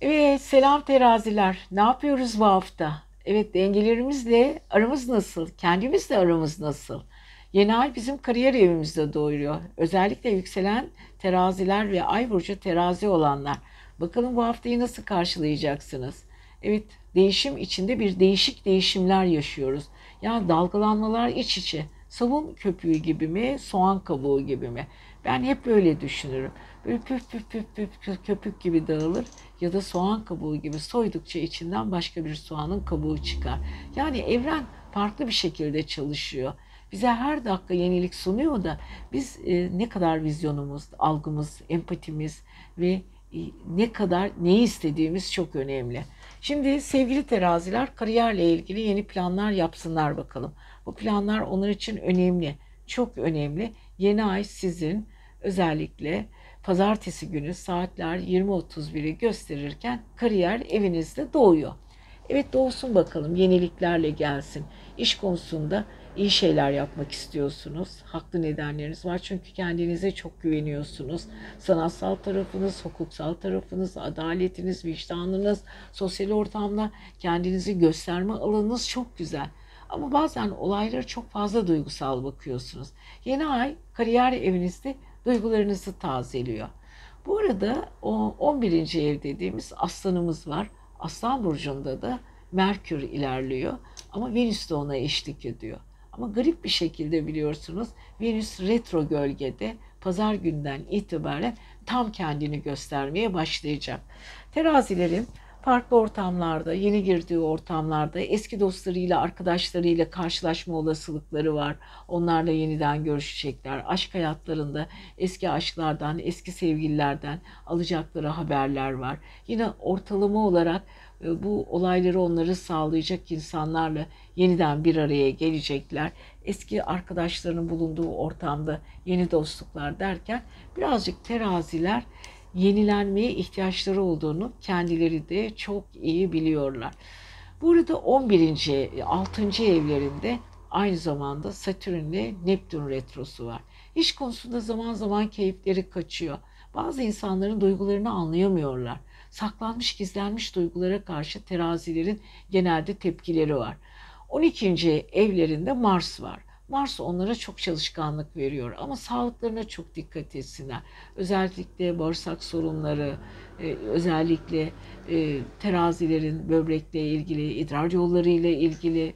Evet selam teraziler. Ne yapıyoruz bu hafta? Evet dengelerimizle aramız nasıl? Kendimizle aramız nasıl? Yeni ay bizim kariyer evimizde doğuruyor. Özellikle yükselen teraziler ve ay burcu terazi olanlar. Bakalım bu haftayı nasıl karşılayacaksınız? Evet değişim içinde bir değişik değişimler yaşıyoruz. Yani dalgalanmalar iç içe. Sabun köpüğü gibi mi, soğan kabuğu gibi mi? Ben hep böyle düşünürüm. Böyle püf püf püf püf köpük gibi dağılır ya da soğan kabuğu gibi soydukça içinden başka bir soğanın kabuğu çıkar. Yani evren farklı bir şekilde çalışıyor. Bize her dakika yenilik sunuyor da biz e, ne kadar vizyonumuz, algımız, empatimiz ve e, ne kadar neyi istediğimiz çok önemli. Şimdi sevgili teraziler kariyerle ilgili yeni planlar yapsınlar bakalım. Bu planlar onlar için önemli, çok önemli. Yeni ay sizin özellikle pazartesi günü saatler 20.31'i gösterirken kariyer evinizde doğuyor. Evet doğsun bakalım yeniliklerle gelsin. İş konusunda iyi şeyler yapmak istiyorsunuz. Haklı nedenleriniz var çünkü kendinize çok güveniyorsunuz. Sanatsal tarafınız, hukuksal tarafınız, adaletiniz, vicdanınız, sosyal ortamda kendinizi gösterme alanınız çok güzel. Ama bazen olaylara çok fazla duygusal bakıyorsunuz. Yeni ay kariyer evinizde duygularınızı tazeliyor. Bu arada o 11. ev dediğimiz aslanımız var. Aslan burcunda da Merkür ilerliyor ama Venüs de ona eşlik ediyor. Ama garip bir şekilde biliyorsunuz Venüs retro gölgede pazar günden itibaren tam kendini göstermeye başlayacak. Terazilerin farklı ortamlarda, yeni girdiği ortamlarda eski dostlarıyla, arkadaşlarıyla karşılaşma olasılıkları var. Onlarla yeniden görüşecekler. Aşk hayatlarında eski aşklardan, eski sevgililerden alacakları haberler var. Yine ortalama olarak bu olayları onları sağlayacak insanlarla yeniden bir araya gelecekler. Eski arkadaşlarının bulunduğu ortamda yeni dostluklar derken birazcık teraziler yenilenmeye ihtiyaçları olduğunu kendileri de çok iyi biliyorlar. Burada 11. 6. evlerinde aynı zamanda Satürn ile Neptün retrosu var. İş konusunda zaman zaman keyifleri kaçıyor. Bazı insanların duygularını anlayamıyorlar. Saklanmış gizlenmiş duygulara karşı terazilerin genelde tepkileri var. 12. evlerinde Mars var. Mars onlara çok çalışkanlık veriyor ama sağlıklarına çok dikkat etsinler. Özellikle bağırsak sorunları, e, özellikle e, terazilerin böbrekle ilgili, idrar yolları ile ilgili,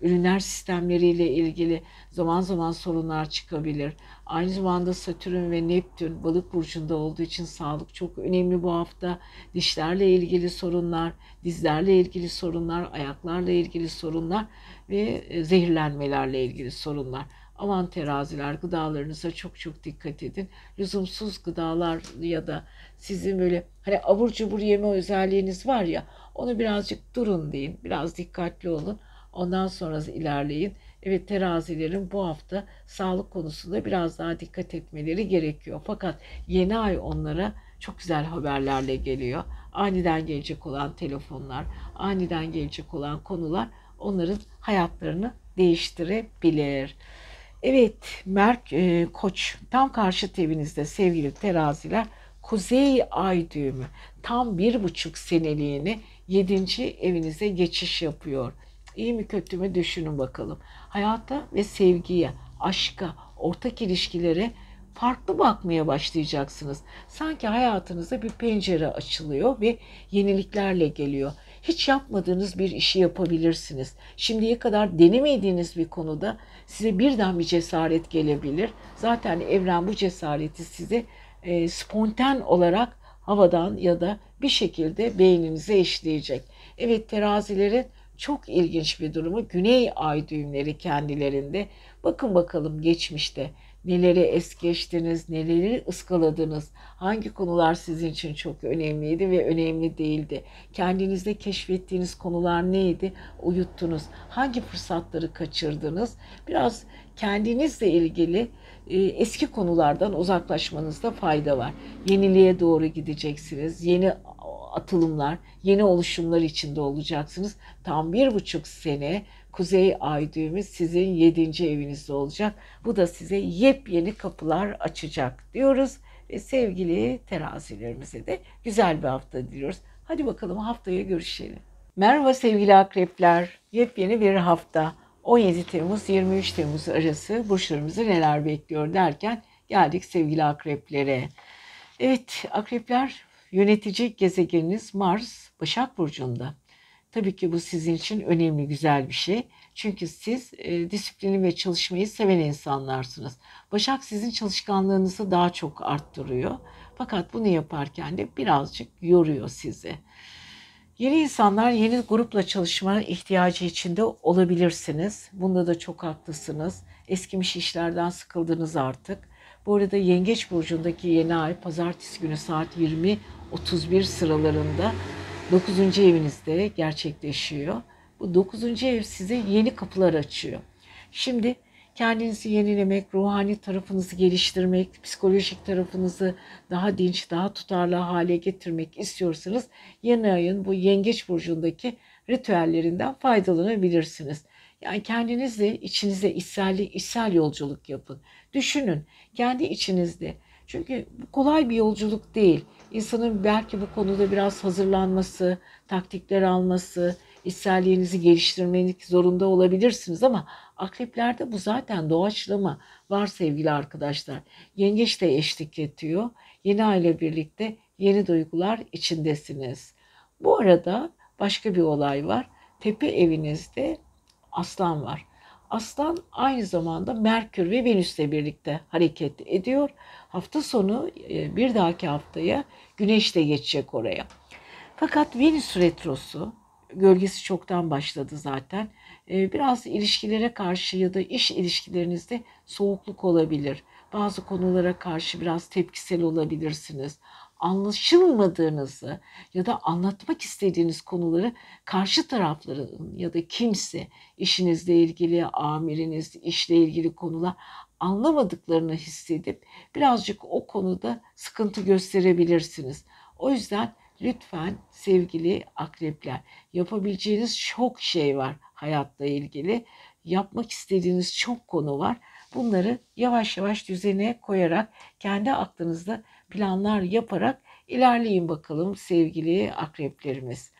ürünler sistemleri ile ilgili zaman zaman sorunlar çıkabilir. Aynı zamanda Satürn ve Neptün balık burcunda olduğu için sağlık çok önemli bu hafta. Dişlerle ilgili sorunlar, dizlerle ilgili sorunlar, ayaklarla ilgili sorunlar ve e, zehirlenmelerle ilgili sorunlar. Aman teraziler gıdalarınıza çok çok dikkat edin. Lüzumsuz gıdalar ya da sizin böyle hani abur cubur yeme özelliğiniz var ya onu birazcık durun deyin. Biraz dikkatli olun. Ondan sonra ilerleyin. Evet terazilerin bu hafta sağlık konusunda biraz daha dikkat etmeleri gerekiyor. Fakat yeni ay onlara çok güzel haberlerle geliyor. Aniden gelecek olan telefonlar, aniden gelecek olan konular onların hayatlarını değiştirebilir. Evet, Merk e, Koç tam karşı evinizde sevgili teraziler Kuzey Ay düğümü tam bir buçuk seneliğini yedinci evinize geçiş yapıyor. İyi mi kötü mü düşünün bakalım. Hayata ve sevgiye, aşka, ortak ilişkilere farklı bakmaya başlayacaksınız. Sanki hayatınıza bir pencere açılıyor ve yeniliklerle geliyor. Hiç yapmadığınız bir işi yapabilirsiniz. Şimdiye kadar denemediğiniz bir konuda size birden bir cesaret gelebilir. Zaten evren bu cesareti size e, spontan olarak havadan ya da bir şekilde beyninize işleyecek. Evet terazilerin çok ilginç bir durumu güney ay düğümleri kendilerinde. Bakın bakalım geçmişte neleri es geçtiniz, neleri ıskaladınız, hangi konular sizin için çok önemliydi ve önemli değildi. Kendinizde keşfettiğiniz konular neydi, uyuttunuz, hangi fırsatları kaçırdınız. Biraz kendinizle ilgili e, eski konulardan uzaklaşmanızda fayda var. Yeniliğe doğru gideceksiniz, yeni atılımlar, yeni oluşumlar içinde olacaksınız. Tam bir buçuk sene Kuzey Ay düğümü sizin yedinci evinizde olacak. Bu da size yepyeni kapılar açacak diyoruz. Ve sevgili terazilerimize de güzel bir hafta diliyoruz. Hadi bakalım haftaya görüşelim. Merhaba sevgili akrepler. Yepyeni bir hafta. 17 Temmuz 23 Temmuz arası burçlarımızı neler bekliyor derken geldik sevgili akreplere. Evet akrepler yönetici gezegeniniz Mars Başak Burcu'nda. Tabii ki bu sizin için önemli, güzel bir şey. Çünkü siz e, disiplini ve çalışmayı seven insanlarsınız. Başak sizin çalışkanlığınızı daha çok arttırıyor. Fakat bunu yaparken de birazcık yoruyor sizi. Yeni insanlar yeni grupla çalışma ihtiyacı içinde olabilirsiniz. Bunda da çok haklısınız. Eskimiş işlerden sıkıldınız artık. Bu arada Yengeç Burcu'ndaki yeni ay pazartesi günü saat 20.31 sıralarında 9. evinizde gerçekleşiyor. Bu 9. ev size yeni kapılar açıyor. Şimdi kendinizi yenilemek, ruhani tarafınızı geliştirmek, psikolojik tarafınızı daha dinç, daha tutarlı hale getirmek istiyorsanız yeni ayın bu yengeç burcundaki ritüellerinden faydalanabilirsiniz. Yani kendinizle içinizde içsel, içsel yolculuk yapın. Düşünün kendi içinizde. Çünkü bu kolay bir yolculuk değil. İnsanın belki bu konuda biraz hazırlanması, taktikler alması, içselliğinizi geliştirmek zorunda olabilirsiniz ama akreplerde bu zaten doğaçlama var sevgili arkadaşlar. Yengeç de eşlik ediyor. Yeni aile birlikte yeni duygular içindesiniz. Bu arada başka bir olay var. Tepe evinizde aslan var. Aslan aynı zamanda Merkür ve Venüs'le birlikte hareket ediyor. Hafta sonu e, bir dahaki haftaya Güneş de geçecek oraya. Fakat Venüs retrosu gölgesi çoktan başladı zaten. E, biraz ilişkilere karşı ya da iş ilişkilerinizde soğukluk olabilir. Bazı konulara karşı biraz tepkisel olabilirsiniz anlaşılmadığınızı ya da anlatmak istediğiniz konuları karşı tarafların ya da kimse işinizle ilgili, amiriniz, işle ilgili konular anlamadıklarını hissedip birazcık o konuda sıkıntı gösterebilirsiniz. O yüzden lütfen sevgili akrepler yapabileceğiniz çok şey var hayatla ilgili. Yapmak istediğiniz çok konu var. Bunları yavaş yavaş düzene koyarak kendi aklınızda planlar yaparak ilerleyin bakalım sevgili akreplerimiz.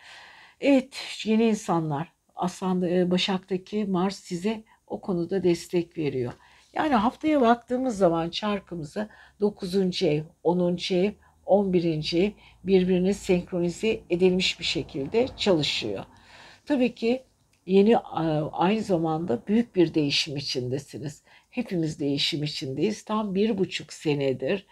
Evet yeni insanlar aslında e, Başak'taki Mars size o konuda destek veriyor. Yani haftaya baktığımız zaman çarkımıza 9. ev, 10. ev, 11. ev birbirine senkronize edilmiş bir şekilde çalışıyor. Tabii ki yeni aynı zamanda büyük bir değişim içindesiniz. Hepimiz değişim içindeyiz. Tam bir buçuk senedir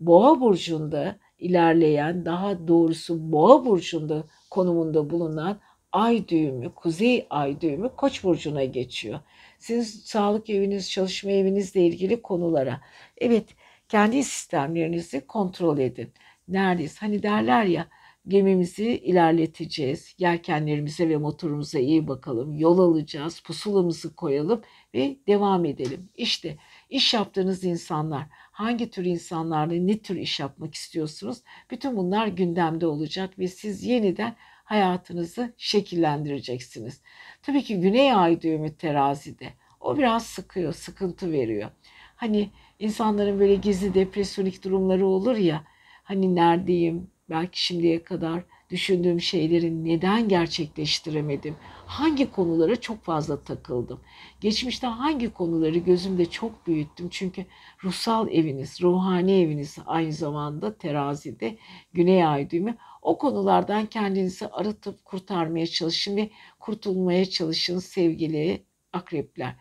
Boğa burcunda ilerleyen, daha doğrusu Boğa burcunda konumunda bulunan ay düğümü, kuzey ay düğümü Koç burcuna geçiyor. Sizin sağlık eviniz, çalışma evinizle ilgili konulara. Evet, kendi sistemlerinizi kontrol edin. Neredeyiz? Hani derler ya gemimizi ilerleteceğiz. Yelkenlerimize ve motorumuza iyi bakalım. Yol alacağız, pusulamızı koyalım ve devam edelim. İşte iş yaptığınız insanlar, hangi tür insanlarla ne tür iş yapmak istiyorsunuz? Bütün bunlar gündemde olacak ve siz yeniden hayatınızı şekillendireceksiniz. Tabii ki güney ay düğümü terazide. O biraz sıkıyor, sıkıntı veriyor. Hani insanların böyle gizli depresyonik durumları olur ya. Hani neredeyim, belki şimdiye kadar düşündüğüm şeyleri neden gerçekleştiremedim? Hangi konulara çok fazla takıldım? Geçmişte hangi konuları gözümde çok büyüttüm? Çünkü ruhsal eviniz, ruhani eviniz aynı zamanda terazide güney ay düğümü. O konulardan kendinizi arıtıp kurtarmaya çalışın ve kurtulmaya çalışın sevgili akrepler.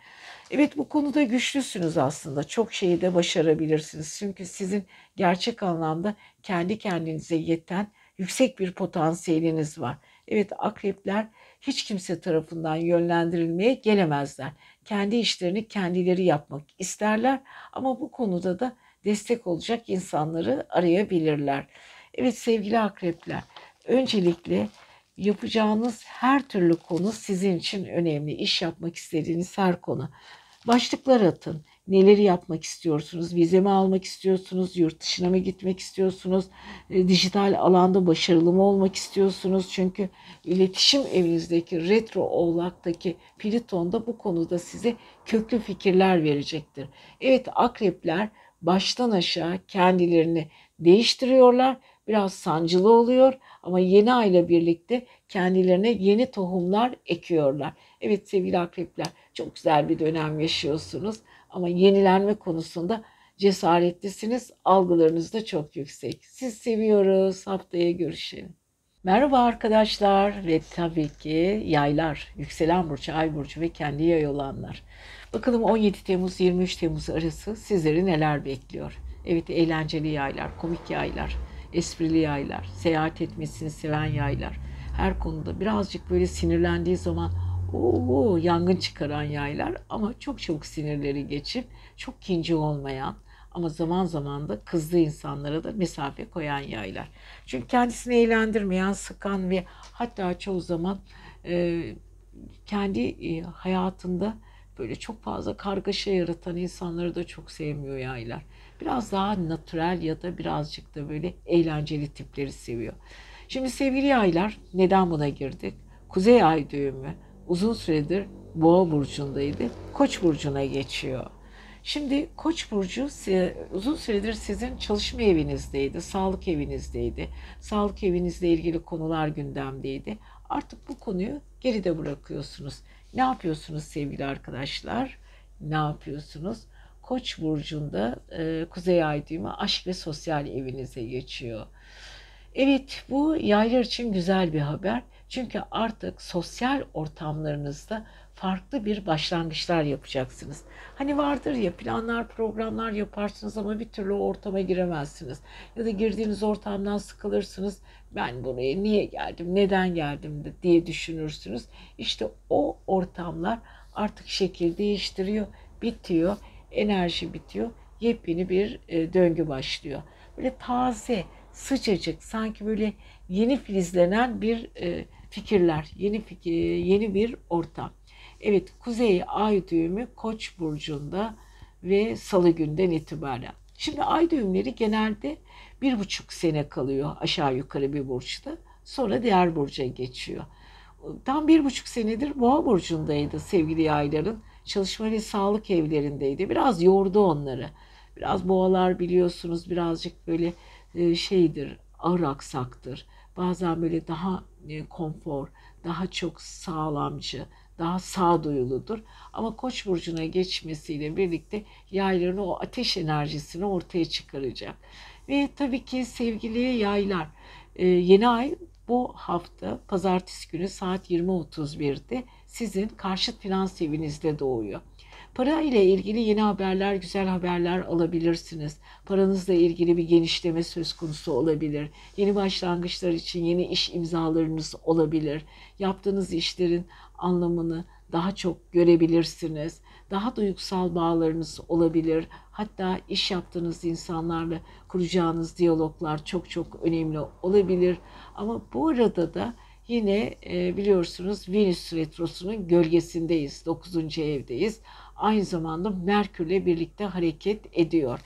Evet bu konuda güçlüsünüz aslında. Çok şeyi de başarabilirsiniz. Çünkü sizin gerçek anlamda kendi kendinize yeten yüksek bir potansiyeliniz var. Evet akrepler hiç kimse tarafından yönlendirilmeye gelemezler. Kendi işlerini kendileri yapmak isterler ama bu konuda da destek olacak insanları arayabilirler. Evet sevgili akrepler, öncelikle yapacağınız her türlü konu sizin için önemli. İş yapmak istediğiniz her konu. Başlıklar atın. Neleri yapmak istiyorsunuz? Vize mi almak istiyorsunuz? Yurt dışına mı gitmek istiyorsunuz? E, dijital alanda başarılı mı olmak istiyorsunuz? Çünkü iletişim evinizdeki retro oğlaktaki Plüton da bu konuda size köklü fikirler verecektir. Evet akrepler baştan aşağı kendilerini değiştiriyorlar. Biraz sancılı oluyor ama yeni ayla birlikte kendilerine yeni tohumlar ekiyorlar. Evet sevgili akrepler çok güzel bir dönem yaşıyorsunuz ama yenilenme konusunda cesaretlisiniz. Algılarınız da çok yüksek. Siz seviyoruz. Haftaya görüşelim. Merhaba arkadaşlar ve tabii ki yaylar, yükselen burcu, ay burcu ve kendi yay olanlar. Bakalım 17 Temmuz 23 Temmuz arası sizleri neler bekliyor? Evet eğlenceli yaylar, komik yaylar, esprili yaylar, seyahat etmesini seven yaylar. Her konuda birazcık böyle sinirlendiği zaman o yangın çıkaran yaylar ama çok çok sinirleri geçip çok kinci olmayan ama zaman zaman da kızdığı insanlara da mesafe koyan yaylar. Çünkü kendisini eğlendirmeyen, sıkan ve hatta çoğu zaman e, kendi e, hayatında böyle çok fazla kargaşa yaratan insanları da çok sevmiyor yaylar. Biraz daha natürel ya da birazcık da böyle eğlenceli tipleri seviyor. Şimdi sevgili yaylar neden buna girdik? Kuzey ay düğümü uzun süredir Boğa burcundaydı. Koç burcuna geçiyor. Şimdi Koç burcu uzun süredir sizin çalışma evinizdeydi, sağlık evinizdeydi. Sağlık evinizle ilgili konular gündemdeydi. Artık bu konuyu geride bırakıyorsunuz. Ne yapıyorsunuz sevgili arkadaşlar? Ne yapıyorsunuz? Koç burcunda e, Kuzey Ay düğümü aşk ve sosyal evinize geçiyor. Evet bu yaylar için güzel bir haber. Çünkü artık sosyal ortamlarınızda farklı bir başlangıçlar yapacaksınız. Hani vardır ya planlar, programlar yaparsınız ama bir türlü ortama giremezsiniz. Ya da girdiğiniz ortamdan sıkılırsınız. Ben buraya niye geldim, neden geldim diye düşünürsünüz. İşte o ortamlar artık şekil değiştiriyor, bitiyor, enerji bitiyor. Yepyeni bir e, döngü başlıyor. Böyle taze, sıcacık, sanki böyle yeni filizlenen bir e, fikirler, yeni fikir, yeni bir ortam. Evet, Kuzey Ay düğümü Koç burcunda ve Salı günden itibaren. Şimdi ay düğümleri genelde bir buçuk sene kalıyor aşağı yukarı bir burçta. Sonra diğer burca geçiyor. Tam bir buçuk senedir Boğa burcundaydı sevgili yayların. Çalışma ve sağlık evlerindeydi. Biraz yordu onları. Biraz boğalar biliyorsunuz birazcık böyle e, şeydir, ağır aksaktır. Bazen böyle daha e, konfor, daha çok sağlamcı, daha sağduyuludur. Ama Koç burcuna geçmesiyle birlikte yayların o ateş enerjisini ortaya çıkaracak. Ve tabii ki sevgili yaylar, e, yeni ay bu hafta pazartesi günü saat 20.31'de sizin karşıt finans evinizde doğuyor. Para ile ilgili yeni haberler, güzel haberler alabilirsiniz. Paranızla ilgili bir genişleme söz konusu olabilir. Yeni başlangıçlar için yeni iş imzalarınız olabilir. Yaptığınız işlerin anlamını daha çok görebilirsiniz. Daha duygusal bağlarınız olabilir. Hatta iş yaptığınız insanlarla kuracağınız diyaloglar çok çok önemli olabilir. Ama bu arada da yine e, biliyorsunuz Venüs retrosunun gölgesindeyiz. 9. evdeyiz. Aynı zamanda Merkürle birlikte hareket ediyor.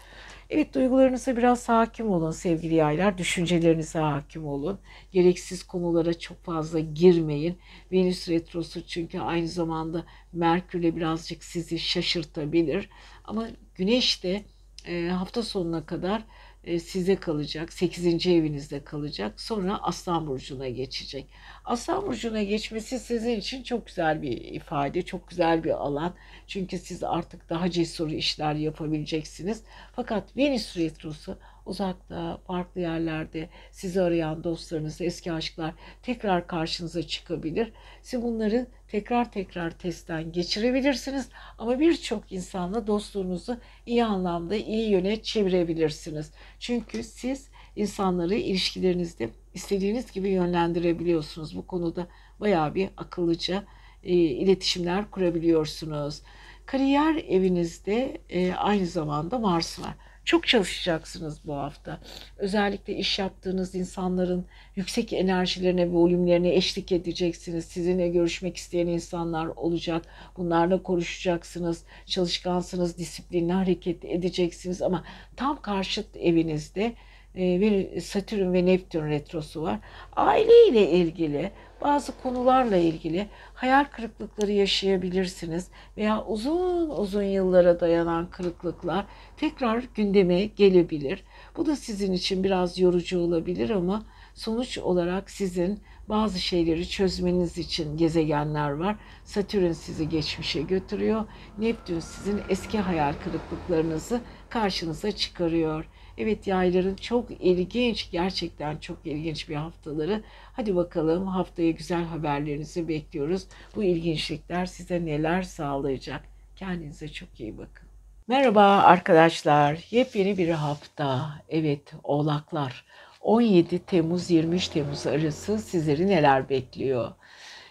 Evet duygularınıza biraz hakim olun sevgili yaylar. Düşüncelerinize hakim olun. Gereksiz konulara çok fazla girmeyin. Venüs retrosu çünkü aynı zamanda Merkür'le birazcık sizi şaşırtabilir. Ama Güneş de e, hafta sonuna kadar size kalacak. 8. evinizde kalacak. Sonra Aslan Burcu'na geçecek. Aslan Burcu'na geçmesi sizin için çok güzel bir ifade, çok güzel bir alan. Çünkü siz artık daha cesur işler yapabileceksiniz. Fakat Venüs Retrosu uzakta, farklı yerlerde sizi arayan dostlarınız, eski aşklar tekrar karşınıza çıkabilir. Siz bunları tekrar tekrar testten geçirebilirsiniz ama birçok insanla dostluğunuzu iyi anlamda iyi yöne çevirebilirsiniz. Çünkü siz insanları ilişkilerinizde istediğiniz gibi yönlendirebiliyorsunuz. Bu konuda bayağı bir akıllıca e, iletişimler kurabiliyorsunuz. Kariyer evinizde e, aynı zamanda Mars var. Çok çalışacaksınız bu hafta. Özellikle iş yaptığınız insanların yüksek enerjilerine ve volümlerine eşlik edeceksiniz. Sizinle görüşmek isteyen insanlar olacak. Bunlarla konuşacaksınız. Çalışkansınız, disiplinli hareket edeceksiniz ama tam karşıt evinizde e, Satürn ve Neptün retrosu var. Aile ile ilgili bazı konularla ilgili hayal kırıklıkları yaşayabilirsiniz veya uzun uzun yıllara dayanan kırıklıklar tekrar gündeme gelebilir. Bu da sizin için biraz yorucu olabilir ama sonuç olarak sizin bazı şeyleri çözmeniz için gezegenler var. Satürn sizi geçmişe götürüyor. Neptün sizin eski hayal kırıklıklarınızı karşınıza çıkarıyor. Evet yayların çok ilginç, gerçekten çok ilginç bir haftaları. Hadi bakalım haftaya güzel haberlerinizi bekliyoruz. Bu ilginçlikler size neler sağlayacak? Kendinize çok iyi bakın. Merhaba arkadaşlar. Yepyeni bir hafta. Evet oğlaklar. 17 Temmuz 23 Temmuz arası sizleri neler bekliyor?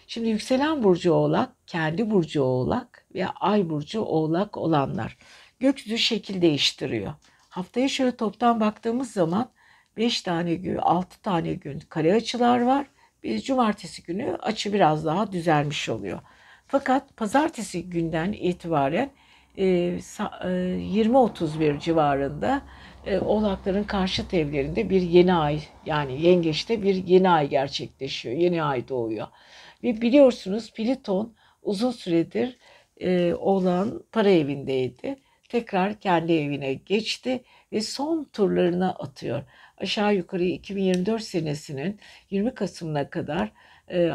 Şimdi yükselen burcu oğlak, kendi burcu oğlak ve ay burcu oğlak olanlar gökyüzü şekil değiştiriyor. Haftaya şöyle toptan baktığımız zaman 5 tane gün, 6 tane gün kare açılar var. Bir cumartesi günü açı biraz daha düzelmiş oluyor. Fakat pazartesi günden itibaren 20-31 e, civarında e, oğlakların karşıt evlerinde bir yeni ay yani yengeçte bir yeni ay gerçekleşiyor. Yeni ay doğuyor. Ve biliyorsunuz Pliton uzun süredir e, oğlan para evindeydi tekrar kendi evine geçti ve son turlarına atıyor. Aşağı yukarı 2024 senesinin 20 Kasım'ına kadar e,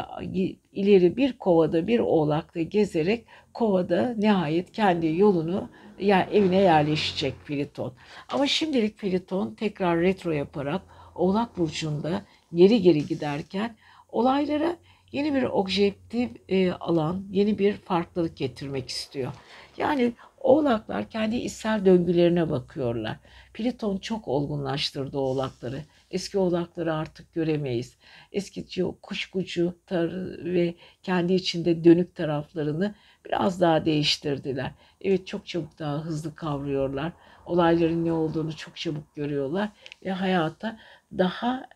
ileri bir kovada bir oğlakta gezerek kovada nihayet kendi yolunu yani evine yerleşecek Pliton. Ama şimdilik Pliton tekrar retro yaparak Oğlak Burcu'nda geri geri giderken olaylara yeni bir objektif e, alan, yeni bir farklılık getirmek istiyor. Yani Oğlaklar kendi içsel döngülerine bakıyorlar. Pliton çok olgunlaştırdı oğlakları. Eski oğlakları artık göremeyiz. Eski kuşkucu tar ve kendi içinde dönük taraflarını biraz daha değiştirdiler. Evet çok çabuk daha hızlı kavruyorlar. Olayların ne olduğunu çok çabuk görüyorlar ve hayata daha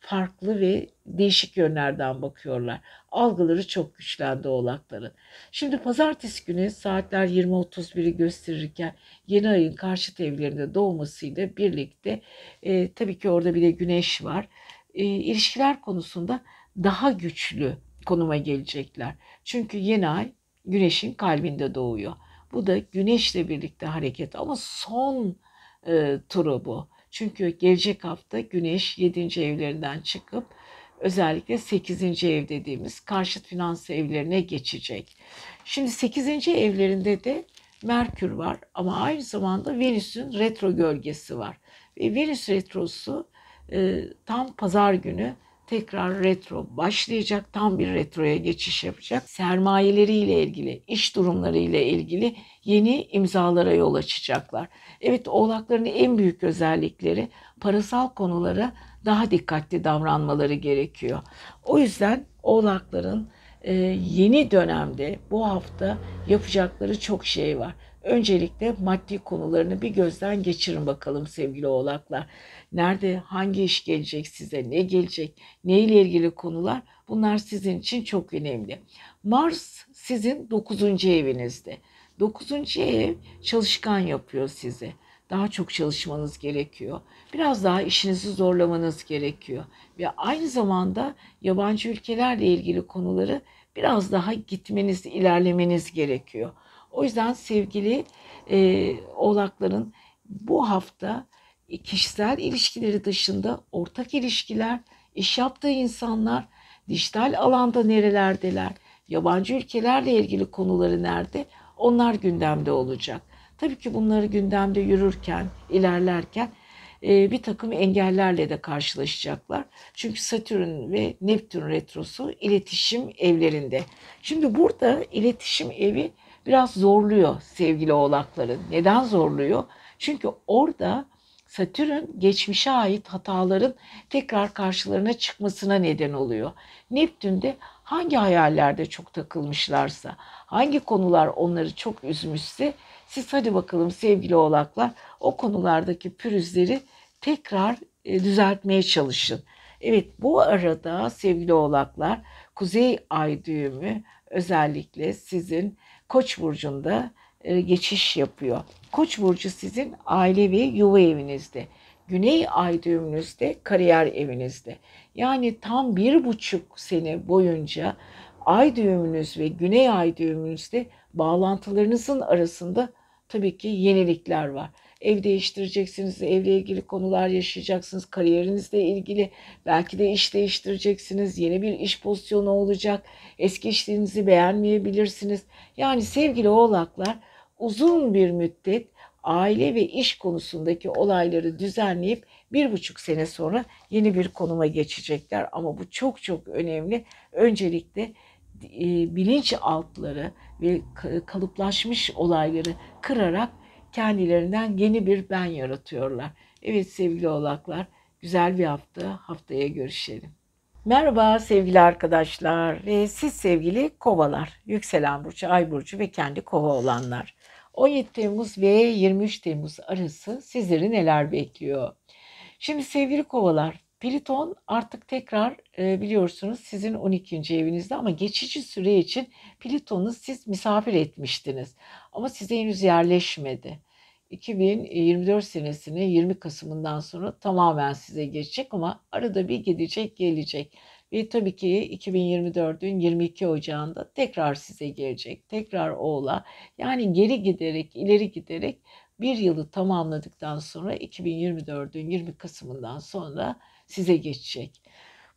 farklı ve değişik yönlerden bakıyorlar. Algıları çok güçlendi oğlakların. Şimdi pazartesi günü saatler 20.31'i gösterirken yeni ayın karşıt evlerinde doğmasıyla birlikte e, tabii ki orada bir de güneş var. E, ilişkiler konusunda daha güçlü konuma gelecekler. Çünkü yeni ay güneşin kalbinde doğuyor. Bu da güneşle birlikte hareket ama son e, turu bu. Çünkü gelecek hafta Güneş 7. evlerinden çıkıp özellikle 8. ev dediğimiz karşıt finans evlerine geçecek. Şimdi 8. evlerinde de Merkür var ama aynı zamanda Venüs'ün retro gölgesi var. Ve Venüs retrosu e, tam pazar günü tekrar retro başlayacak. Tam bir retroya geçiş yapacak. Sermayeleriyle ilgili, iş durumlarıyla ilgili yeni imzalara yol açacaklar. Evet oğlakların en büyük özellikleri parasal konulara daha dikkatli davranmaları gerekiyor. O yüzden oğlakların e, yeni dönemde bu hafta yapacakları çok şey var. Öncelikle maddi konularını bir gözden geçirin bakalım sevgili oğlaklar. Nerede hangi iş gelecek size, ne gelecek, ne ilgili konular bunlar sizin için çok önemli. Mars sizin 9. evinizde. 9. ev çalışkan yapıyor sizi. Daha çok çalışmanız gerekiyor. Biraz daha işinizi zorlamanız gerekiyor. Ve aynı zamanda yabancı ülkelerle ilgili konuları biraz daha gitmeniz, ilerlemeniz gerekiyor. O yüzden sevgili e, oğlakların bu hafta kişisel ilişkileri dışında ortak ilişkiler, iş yaptığı insanlar, dijital alanda nerelerdeler, yabancı ülkelerle ilgili konuları nerede onlar gündemde olacak. Tabii ki bunları gündemde yürürken, ilerlerken e, bir takım engellerle de karşılaşacaklar. Çünkü Satürn ve Neptün retrosu iletişim evlerinde. Şimdi burada iletişim evi biraz zorluyor sevgili oğlakları. Neden zorluyor? Çünkü orada Satürn geçmişe ait hataların tekrar karşılarına çıkmasına neden oluyor. Neptün de hangi hayallerde çok takılmışlarsa, hangi konular onları çok üzmüşse siz hadi bakalım sevgili oğlaklar o konulardaki pürüzleri tekrar e, düzeltmeye çalışın. Evet bu arada sevgili oğlaklar kuzey ay düğümü özellikle sizin Koç burcunda e, geçiş yapıyor. Koç burcu sizin aile ve yuva evinizde. Güney ay düğümünüzde kariyer evinizde. Yani tam bir buçuk sene boyunca ay düğümünüz ve güney ay düğümünüzde bağlantılarınızın arasında tabii ki yenilikler var. Ev değiştireceksiniz, evle ilgili konular yaşayacaksınız, kariyerinizle ilgili belki de iş değiştireceksiniz, yeni bir iş pozisyonu olacak, eski işlerinizi beğenmeyebilirsiniz. Yani sevgili oğlaklar uzun bir müddet aile ve iş konusundaki olayları düzenleyip bir buçuk sene sonra yeni bir konuma geçecekler. Ama bu çok çok önemli. Öncelikle e, bilinç altları ve kalıplaşmış olayları kırarak kendilerinden yeni bir ben yaratıyorlar. Evet sevgili oğlaklar güzel bir hafta haftaya görüşelim. Merhaba sevgili arkadaşlar ve siz sevgili kovalar, yükselen burcu, ay burcu ve kendi kova olanlar. 17 Temmuz ve 23 Temmuz arası sizleri neler bekliyor? Şimdi sevgili kovalar, Plüton artık tekrar e, biliyorsunuz sizin 12. evinizde ama geçici süre için Plüton'u siz misafir etmiştiniz. Ama size henüz yerleşmedi. 2024 senesinin 20 Kasım'ından sonra tamamen size geçecek ama arada bir gidecek gelecek. Ve tabii ki 2024'ün 22 Ocağı'nda tekrar size gelecek. Tekrar Oğla. Yani geri giderek, ileri giderek bir yılı tamamladıktan sonra 2024'ün 20 Kasım'ından sonra size geçecek.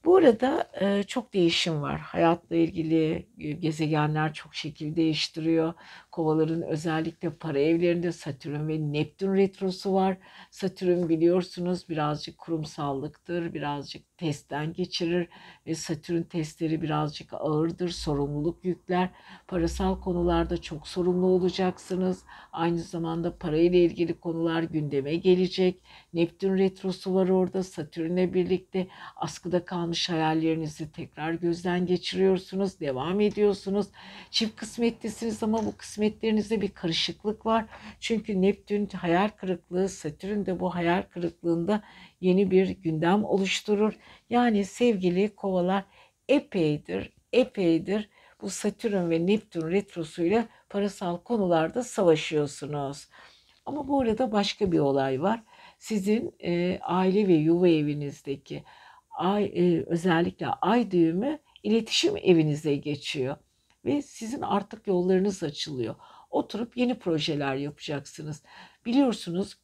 Bu arada e, çok değişim var. Hayatla ilgili e, gezegenler çok şekil değiştiriyor. Kovaların özellikle para evlerinde Satürn ve Neptün retrosu var. Satürn biliyorsunuz birazcık kurumsallıktır, birazcık testten geçirir ve Satürn testleri birazcık ağırdır, sorumluluk yükler. Parasal konularda çok sorumlu olacaksınız. Aynı zamanda parayla ilgili konular gündeme gelecek. Neptün retrosu var orada Satürn'le birlikte askıda kalmış hayallerinizi tekrar gözden geçiriyorsunuz, devam ediyorsunuz. Çift kısmetlisiniz ama bu kısmetlerinizde bir karışıklık var. Çünkü Neptün hayal kırıklığı, Satürn de bu hayal kırıklığında yeni bir gündem oluşturur. Yani sevgili kovalar epeydir, epeydir bu Satürn ve Neptün retrosuyla parasal konularda savaşıyorsunuz. Ama bu arada başka bir olay var. Sizin e, aile ve yuva evinizdeki ay, e, özellikle ay düğümü iletişim evinize geçiyor. Ve sizin artık yollarınız açılıyor. Oturup yeni projeler yapacaksınız. Biliyorsunuz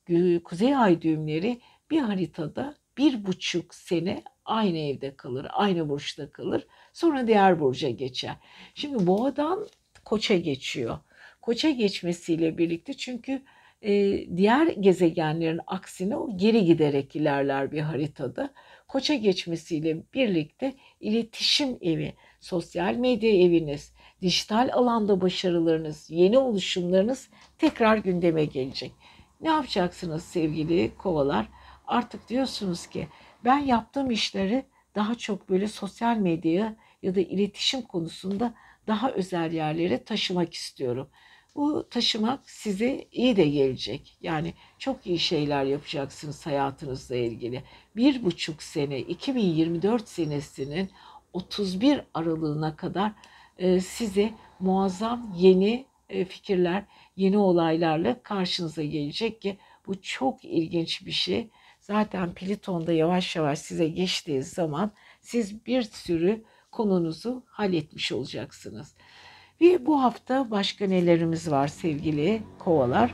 kuzey ay düğümleri bir haritada bir buçuk sene aynı evde kalır, aynı burçta kalır. Sonra diğer burca geçer. Şimdi boğadan koça geçiyor. Koça geçmesiyle birlikte çünkü e, diğer gezegenlerin aksine o geri giderek ilerler bir haritada. Koça geçmesiyle birlikte iletişim evi, sosyal medya eviniz, dijital alanda başarılarınız, yeni oluşumlarınız tekrar gündeme gelecek. Ne yapacaksınız sevgili kovalar? Artık diyorsunuz ki ben yaptığım işleri daha çok böyle sosyal medyaya ya da iletişim konusunda daha özel yerlere taşımak istiyorum. Bu taşımak size iyi de gelecek. Yani çok iyi şeyler yapacaksınız hayatınızla ilgili. Bir buçuk sene 2024 senesinin 31 aralığına kadar e, size muazzam yeni e, fikirler, yeni olaylarla karşınıza gelecek ki bu çok ilginç bir şey. Zaten Pliton'da yavaş yavaş size geçtiği zaman siz bir sürü konunuzu halletmiş olacaksınız. Ve bu hafta başka nelerimiz var sevgili kovalar?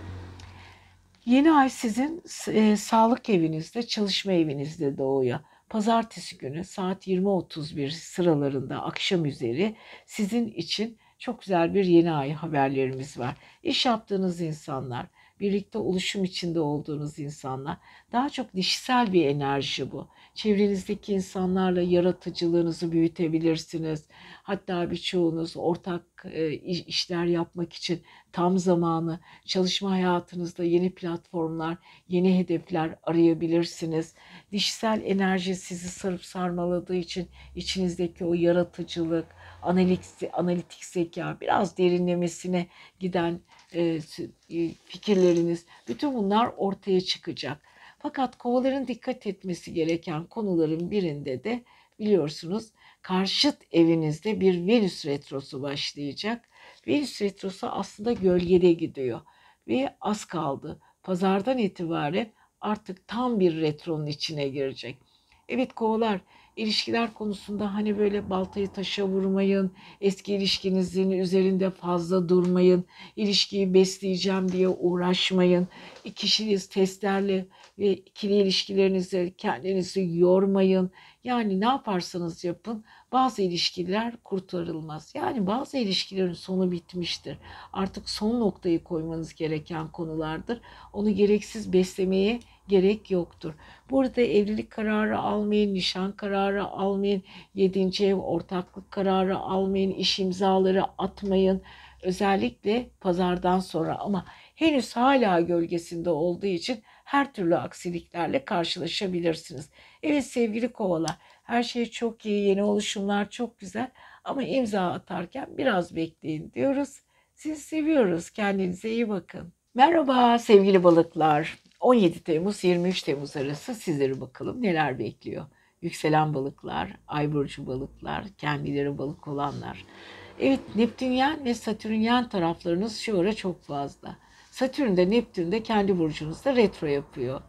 Yeni ay sizin e, sağlık evinizde, çalışma evinizde doğuyor. Pazartesi günü saat 20.31 sıralarında akşam üzeri sizin için çok güzel bir yeni ay haberlerimiz var. İş yaptığınız insanlar, birlikte oluşum içinde olduğunuz insanlar. Daha çok dişsel bir enerji bu. Çevrenizdeki insanlarla yaratıcılığınızı büyütebilirsiniz. Hatta birçoğunuz ortak e, işler yapmak için tam zamanı, çalışma hayatınızda yeni platformlar, yeni hedefler arayabilirsiniz. Dişsel enerji sizi sarıp sarmaladığı için içinizdeki o yaratıcılık, analitik, analitik zeka, biraz derinlemesine giden fikirleriniz, bütün bunlar ortaya çıkacak. Fakat kovaların dikkat etmesi gereken konuların birinde de biliyorsunuz karşıt evinizde bir Venüs retrosu başlayacak. Venüs retrosu aslında gölgede gidiyor ve az kaldı. Pazardan itibaren artık tam bir retronun içine girecek. Evet kovalar ilişkiler konusunda hani böyle baltayı taşa vurmayın, eski ilişkinizin üzerinde fazla durmayın, ilişkiyi besleyeceğim diye uğraşmayın, kişiniz testlerle ve ikili ilişkilerinizi kendinizi yormayın. Yani ne yaparsanız yapın bazı ilişkiler kurtarılmaz. Yani bazı ilişkilerin sonu bitmiştir. Artık son noktayı koymanız gereken konulardır. Onu gereksiz beslemeye gerek yoktur. Burada evlilik kararı almayın, nişan kararı almayın, yedinci ev ortaklık kararı almayın, iş imzaları atmayın. Özellikle pazardan sonra ama henüz hala gölgesinde olduğu için her türlü aksiliklerle karşılaşabilirsiniz. Evet sevgili kovalar her şey çok iyi, yeni oluşumlar çok güzel ama imza atarken biraz bekleyin diyoruz. Sizi seviyoruz. Kendinize iyi bakın. Merhaba sevgili balıklar. 17 Temmuz 23 Temmuz arası sizleri bakalım neler bekliyor. Yükselen balıklar, ay burcu balıklar, kendileri balık olanlar. Evet Neptünyen ve Satürnyen taraflarınız şu ara çok fazla. Satürn de Neptün de kendi burcunuzda retro yapıyor.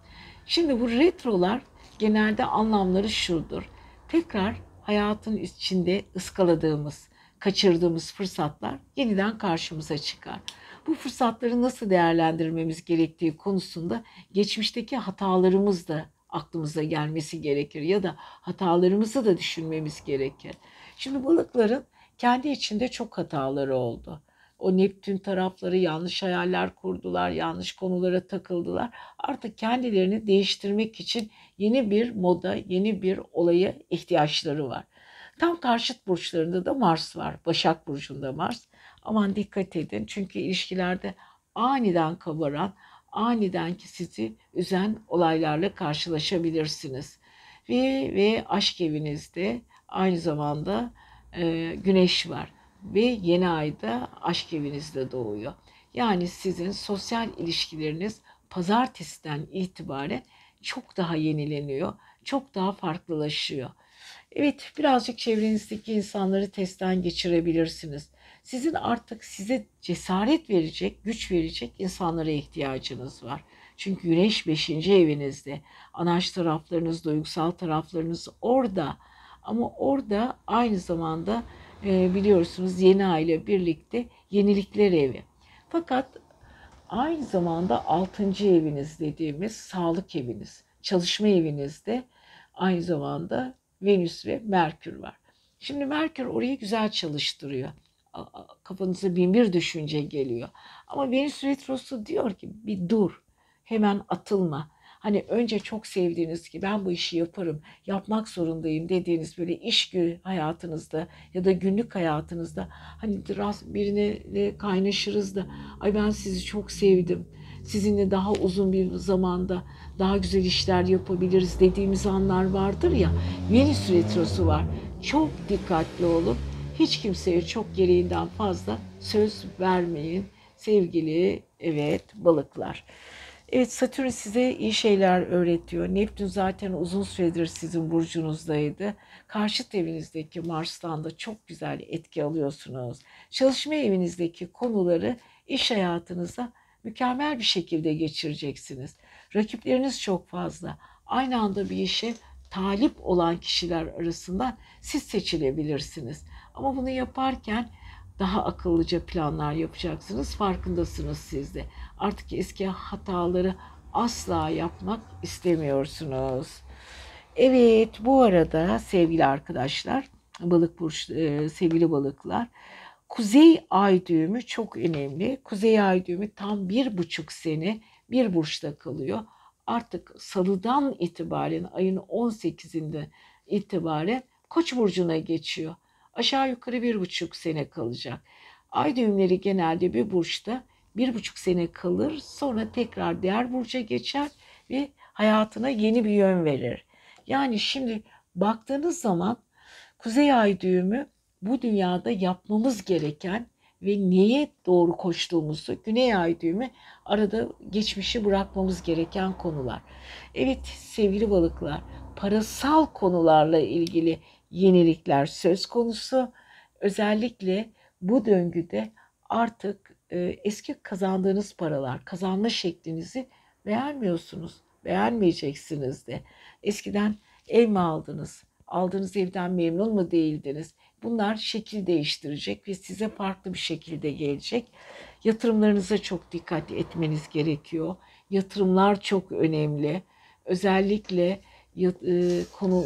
Şimdi bu retrolar genelde anlamları şudur. Tekrar hayatın içinde ıskaladığımız, kaçırdığımız fırsatlar yeniden karşımıza çıkar. Bu fırsatları nasıl değerlendirmemiz gerektiği konusunda geçmişteki hatalarımız da aklımıza gelmesi gerekir ya da hatalarımızı da düşünmemiz gerekir. Şimdi balıkların kendi içinde çok hataları oldu. O Neptün tarafları yanlış hayaller kurdular, yanlış konulara takıldılar. Artık kendilerini değiştirmek için yeni bir moda, yeni bir olaya ihtiyaçları var. Tam karşıt burçlarında da Mars var. Başak burcunda Mars. Aman dikkat edin çünkü ilişkilerde aniden kabaran, aniden ki sizi üzen olaylarla karşılaşabilirsiniz. Ve, ve aşk evinizde aynı zamanda e, güneş var ve yeni ayda aşk evinizde doğuyor. Yani sizin sosyal ilişkileriniz pazartesiden itibaren çok daha yenileniyor, çok daha farklılaşıyor. Evet, birazcık çevrenizdeki insanları testten geçirebilirsiniz. Sizin artık size cesaret verecek, güç verecek insanlara ihtiyacınız var. Çünkü güneş 5. evinizde. Anaç taraflarınız, duygusal taraflarınız orada. Ama orada aynı zamanda e, biliyorsunuz yeni aile birlikte yenilikler evi. Fakat aynı zamanda 6. eviniz dediğimiz sağlık eviniz, çalışma evinizde aynı zamanda Venüs ve Merkür var. Şimdi Merkür orayı güzel çalıştırıyor. Kafanıza bin bir düşünce geliyor. Ama Venüs Retrosu diyor ki bir dur. Hemen atılma. Hani önce çok sevdiğiniz ki ben bu işi yaparım, yapmak zorundayım dediğiniz böyle iş hayatınızda ya da günlük hayatınızda hani rast- birine kaynaşırız da ay ben sizi çok sevdim. Sizinle daha uzun bir zamanda daha güzel işler yapabiliriz dediğimiz anlar vardır ya. Venüs retrosu var. Çok dikkatli olun. Hiç kimseye çok gereğinden fazla söz vermeyin. Sevgili evet balıklar. Evet Satürn size iyi şeyler öğretiyor. Neptün zaten uzun süredir sizin burcunuzdaydı. Karşıt evinizdeki Mars'tan da çok güzel etki alıyorsunuz. Çalışma evinizdeki konuları iş hayatınıza mükemmel bir şekilde geçireceksiniz. Rakipleriniz çok fazla. Aynı anda bir işe talip olan kişiler arasından siz seçilebilirsiniz. Ama bunu yaparken daha akıllıca planlar yapacaksınız. Farkındasınız siz de. Artık eski hataları asla yapmak istemiyorsunuz. Evet bu arada sevgili arkadaşlar, balık burç, e, sevgili balıklar, Kuzey ay düğümü çok önemli. Kuzey ay düğümü tam bir buçuk sene bir burçta kalıyor. Artık salıdan itibaren ayın 18'inde itibaren Koç burcuna geçiyor. Aşağı yukarı bir buçuk sene kalacak. Ay düğümleri genelde bir burçta bir buçuk sene kalır. Sonra tekrar diğer burca geçer ve hayatına yeni bir yön verir. Yani şimdi baktığınız zaman Kuzey Ay düğümü bu dünyada yapmamız gereken ve neye doğru koştuğumuzu Güney Ay düğümü arada geçmişi bırakmamız gereken konular. Evet sevgili balıklar parasal konularla ilgili yenilikler söz konusu. Özellikle bu döngüde artık eski kazandığınız paralar, kazanma şeklinizi beğenmiyorsunuz. Beğenmeyeceksiniz de. Eskiden ev mi aldınız? Aldığınız evden memnun mu değildiniz? Bunlar şekil değiştirecek ve size farklı bir şekilde gelecek. Yatırımlarınıza çok dikkat etmeniz gerekiyor. Yatırımlar çok önemli. Özellikle konu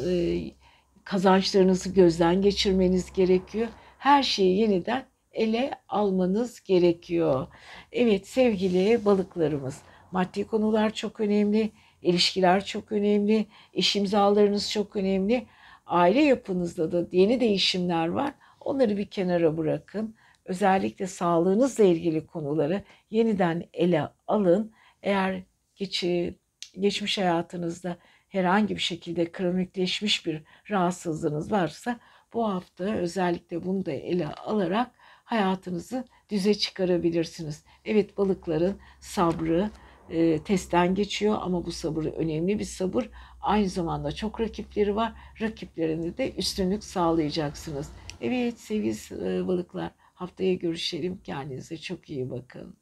kazançlarınızı gözden geçirmeniz gerekiyor. Her şeyi yeniden ele almanız gerekiyor. Evet sevgili balıklarımız, maddi konular çok önemli, ilişkiler çok önemli, iş imzalarınız çok önemli. Aile yapınızda da yeni değişimler var. Onları bir kenara bırakın. Özellikle sağlığınızla ilgili konuları yeniden ele alın. Eğer geçi, geçmiş hayatınızda herhangi bir şekilde kronikleşmiş bir rahatsızlığınız varsa bu hafta özellikle bunu da ele alarak hayatınızı düze çıkarabilirsiniz. Evet balıkların sabrı e, testten geçiyor ama bu sabır önemli bir sabır. Aynı zamanda çok rakipleri var. Rakiplerine de üstünlük sağlayacaksınız. Evet sevgili e, balıklar haftaya görüşelim. Kendinize çok iyi bakın.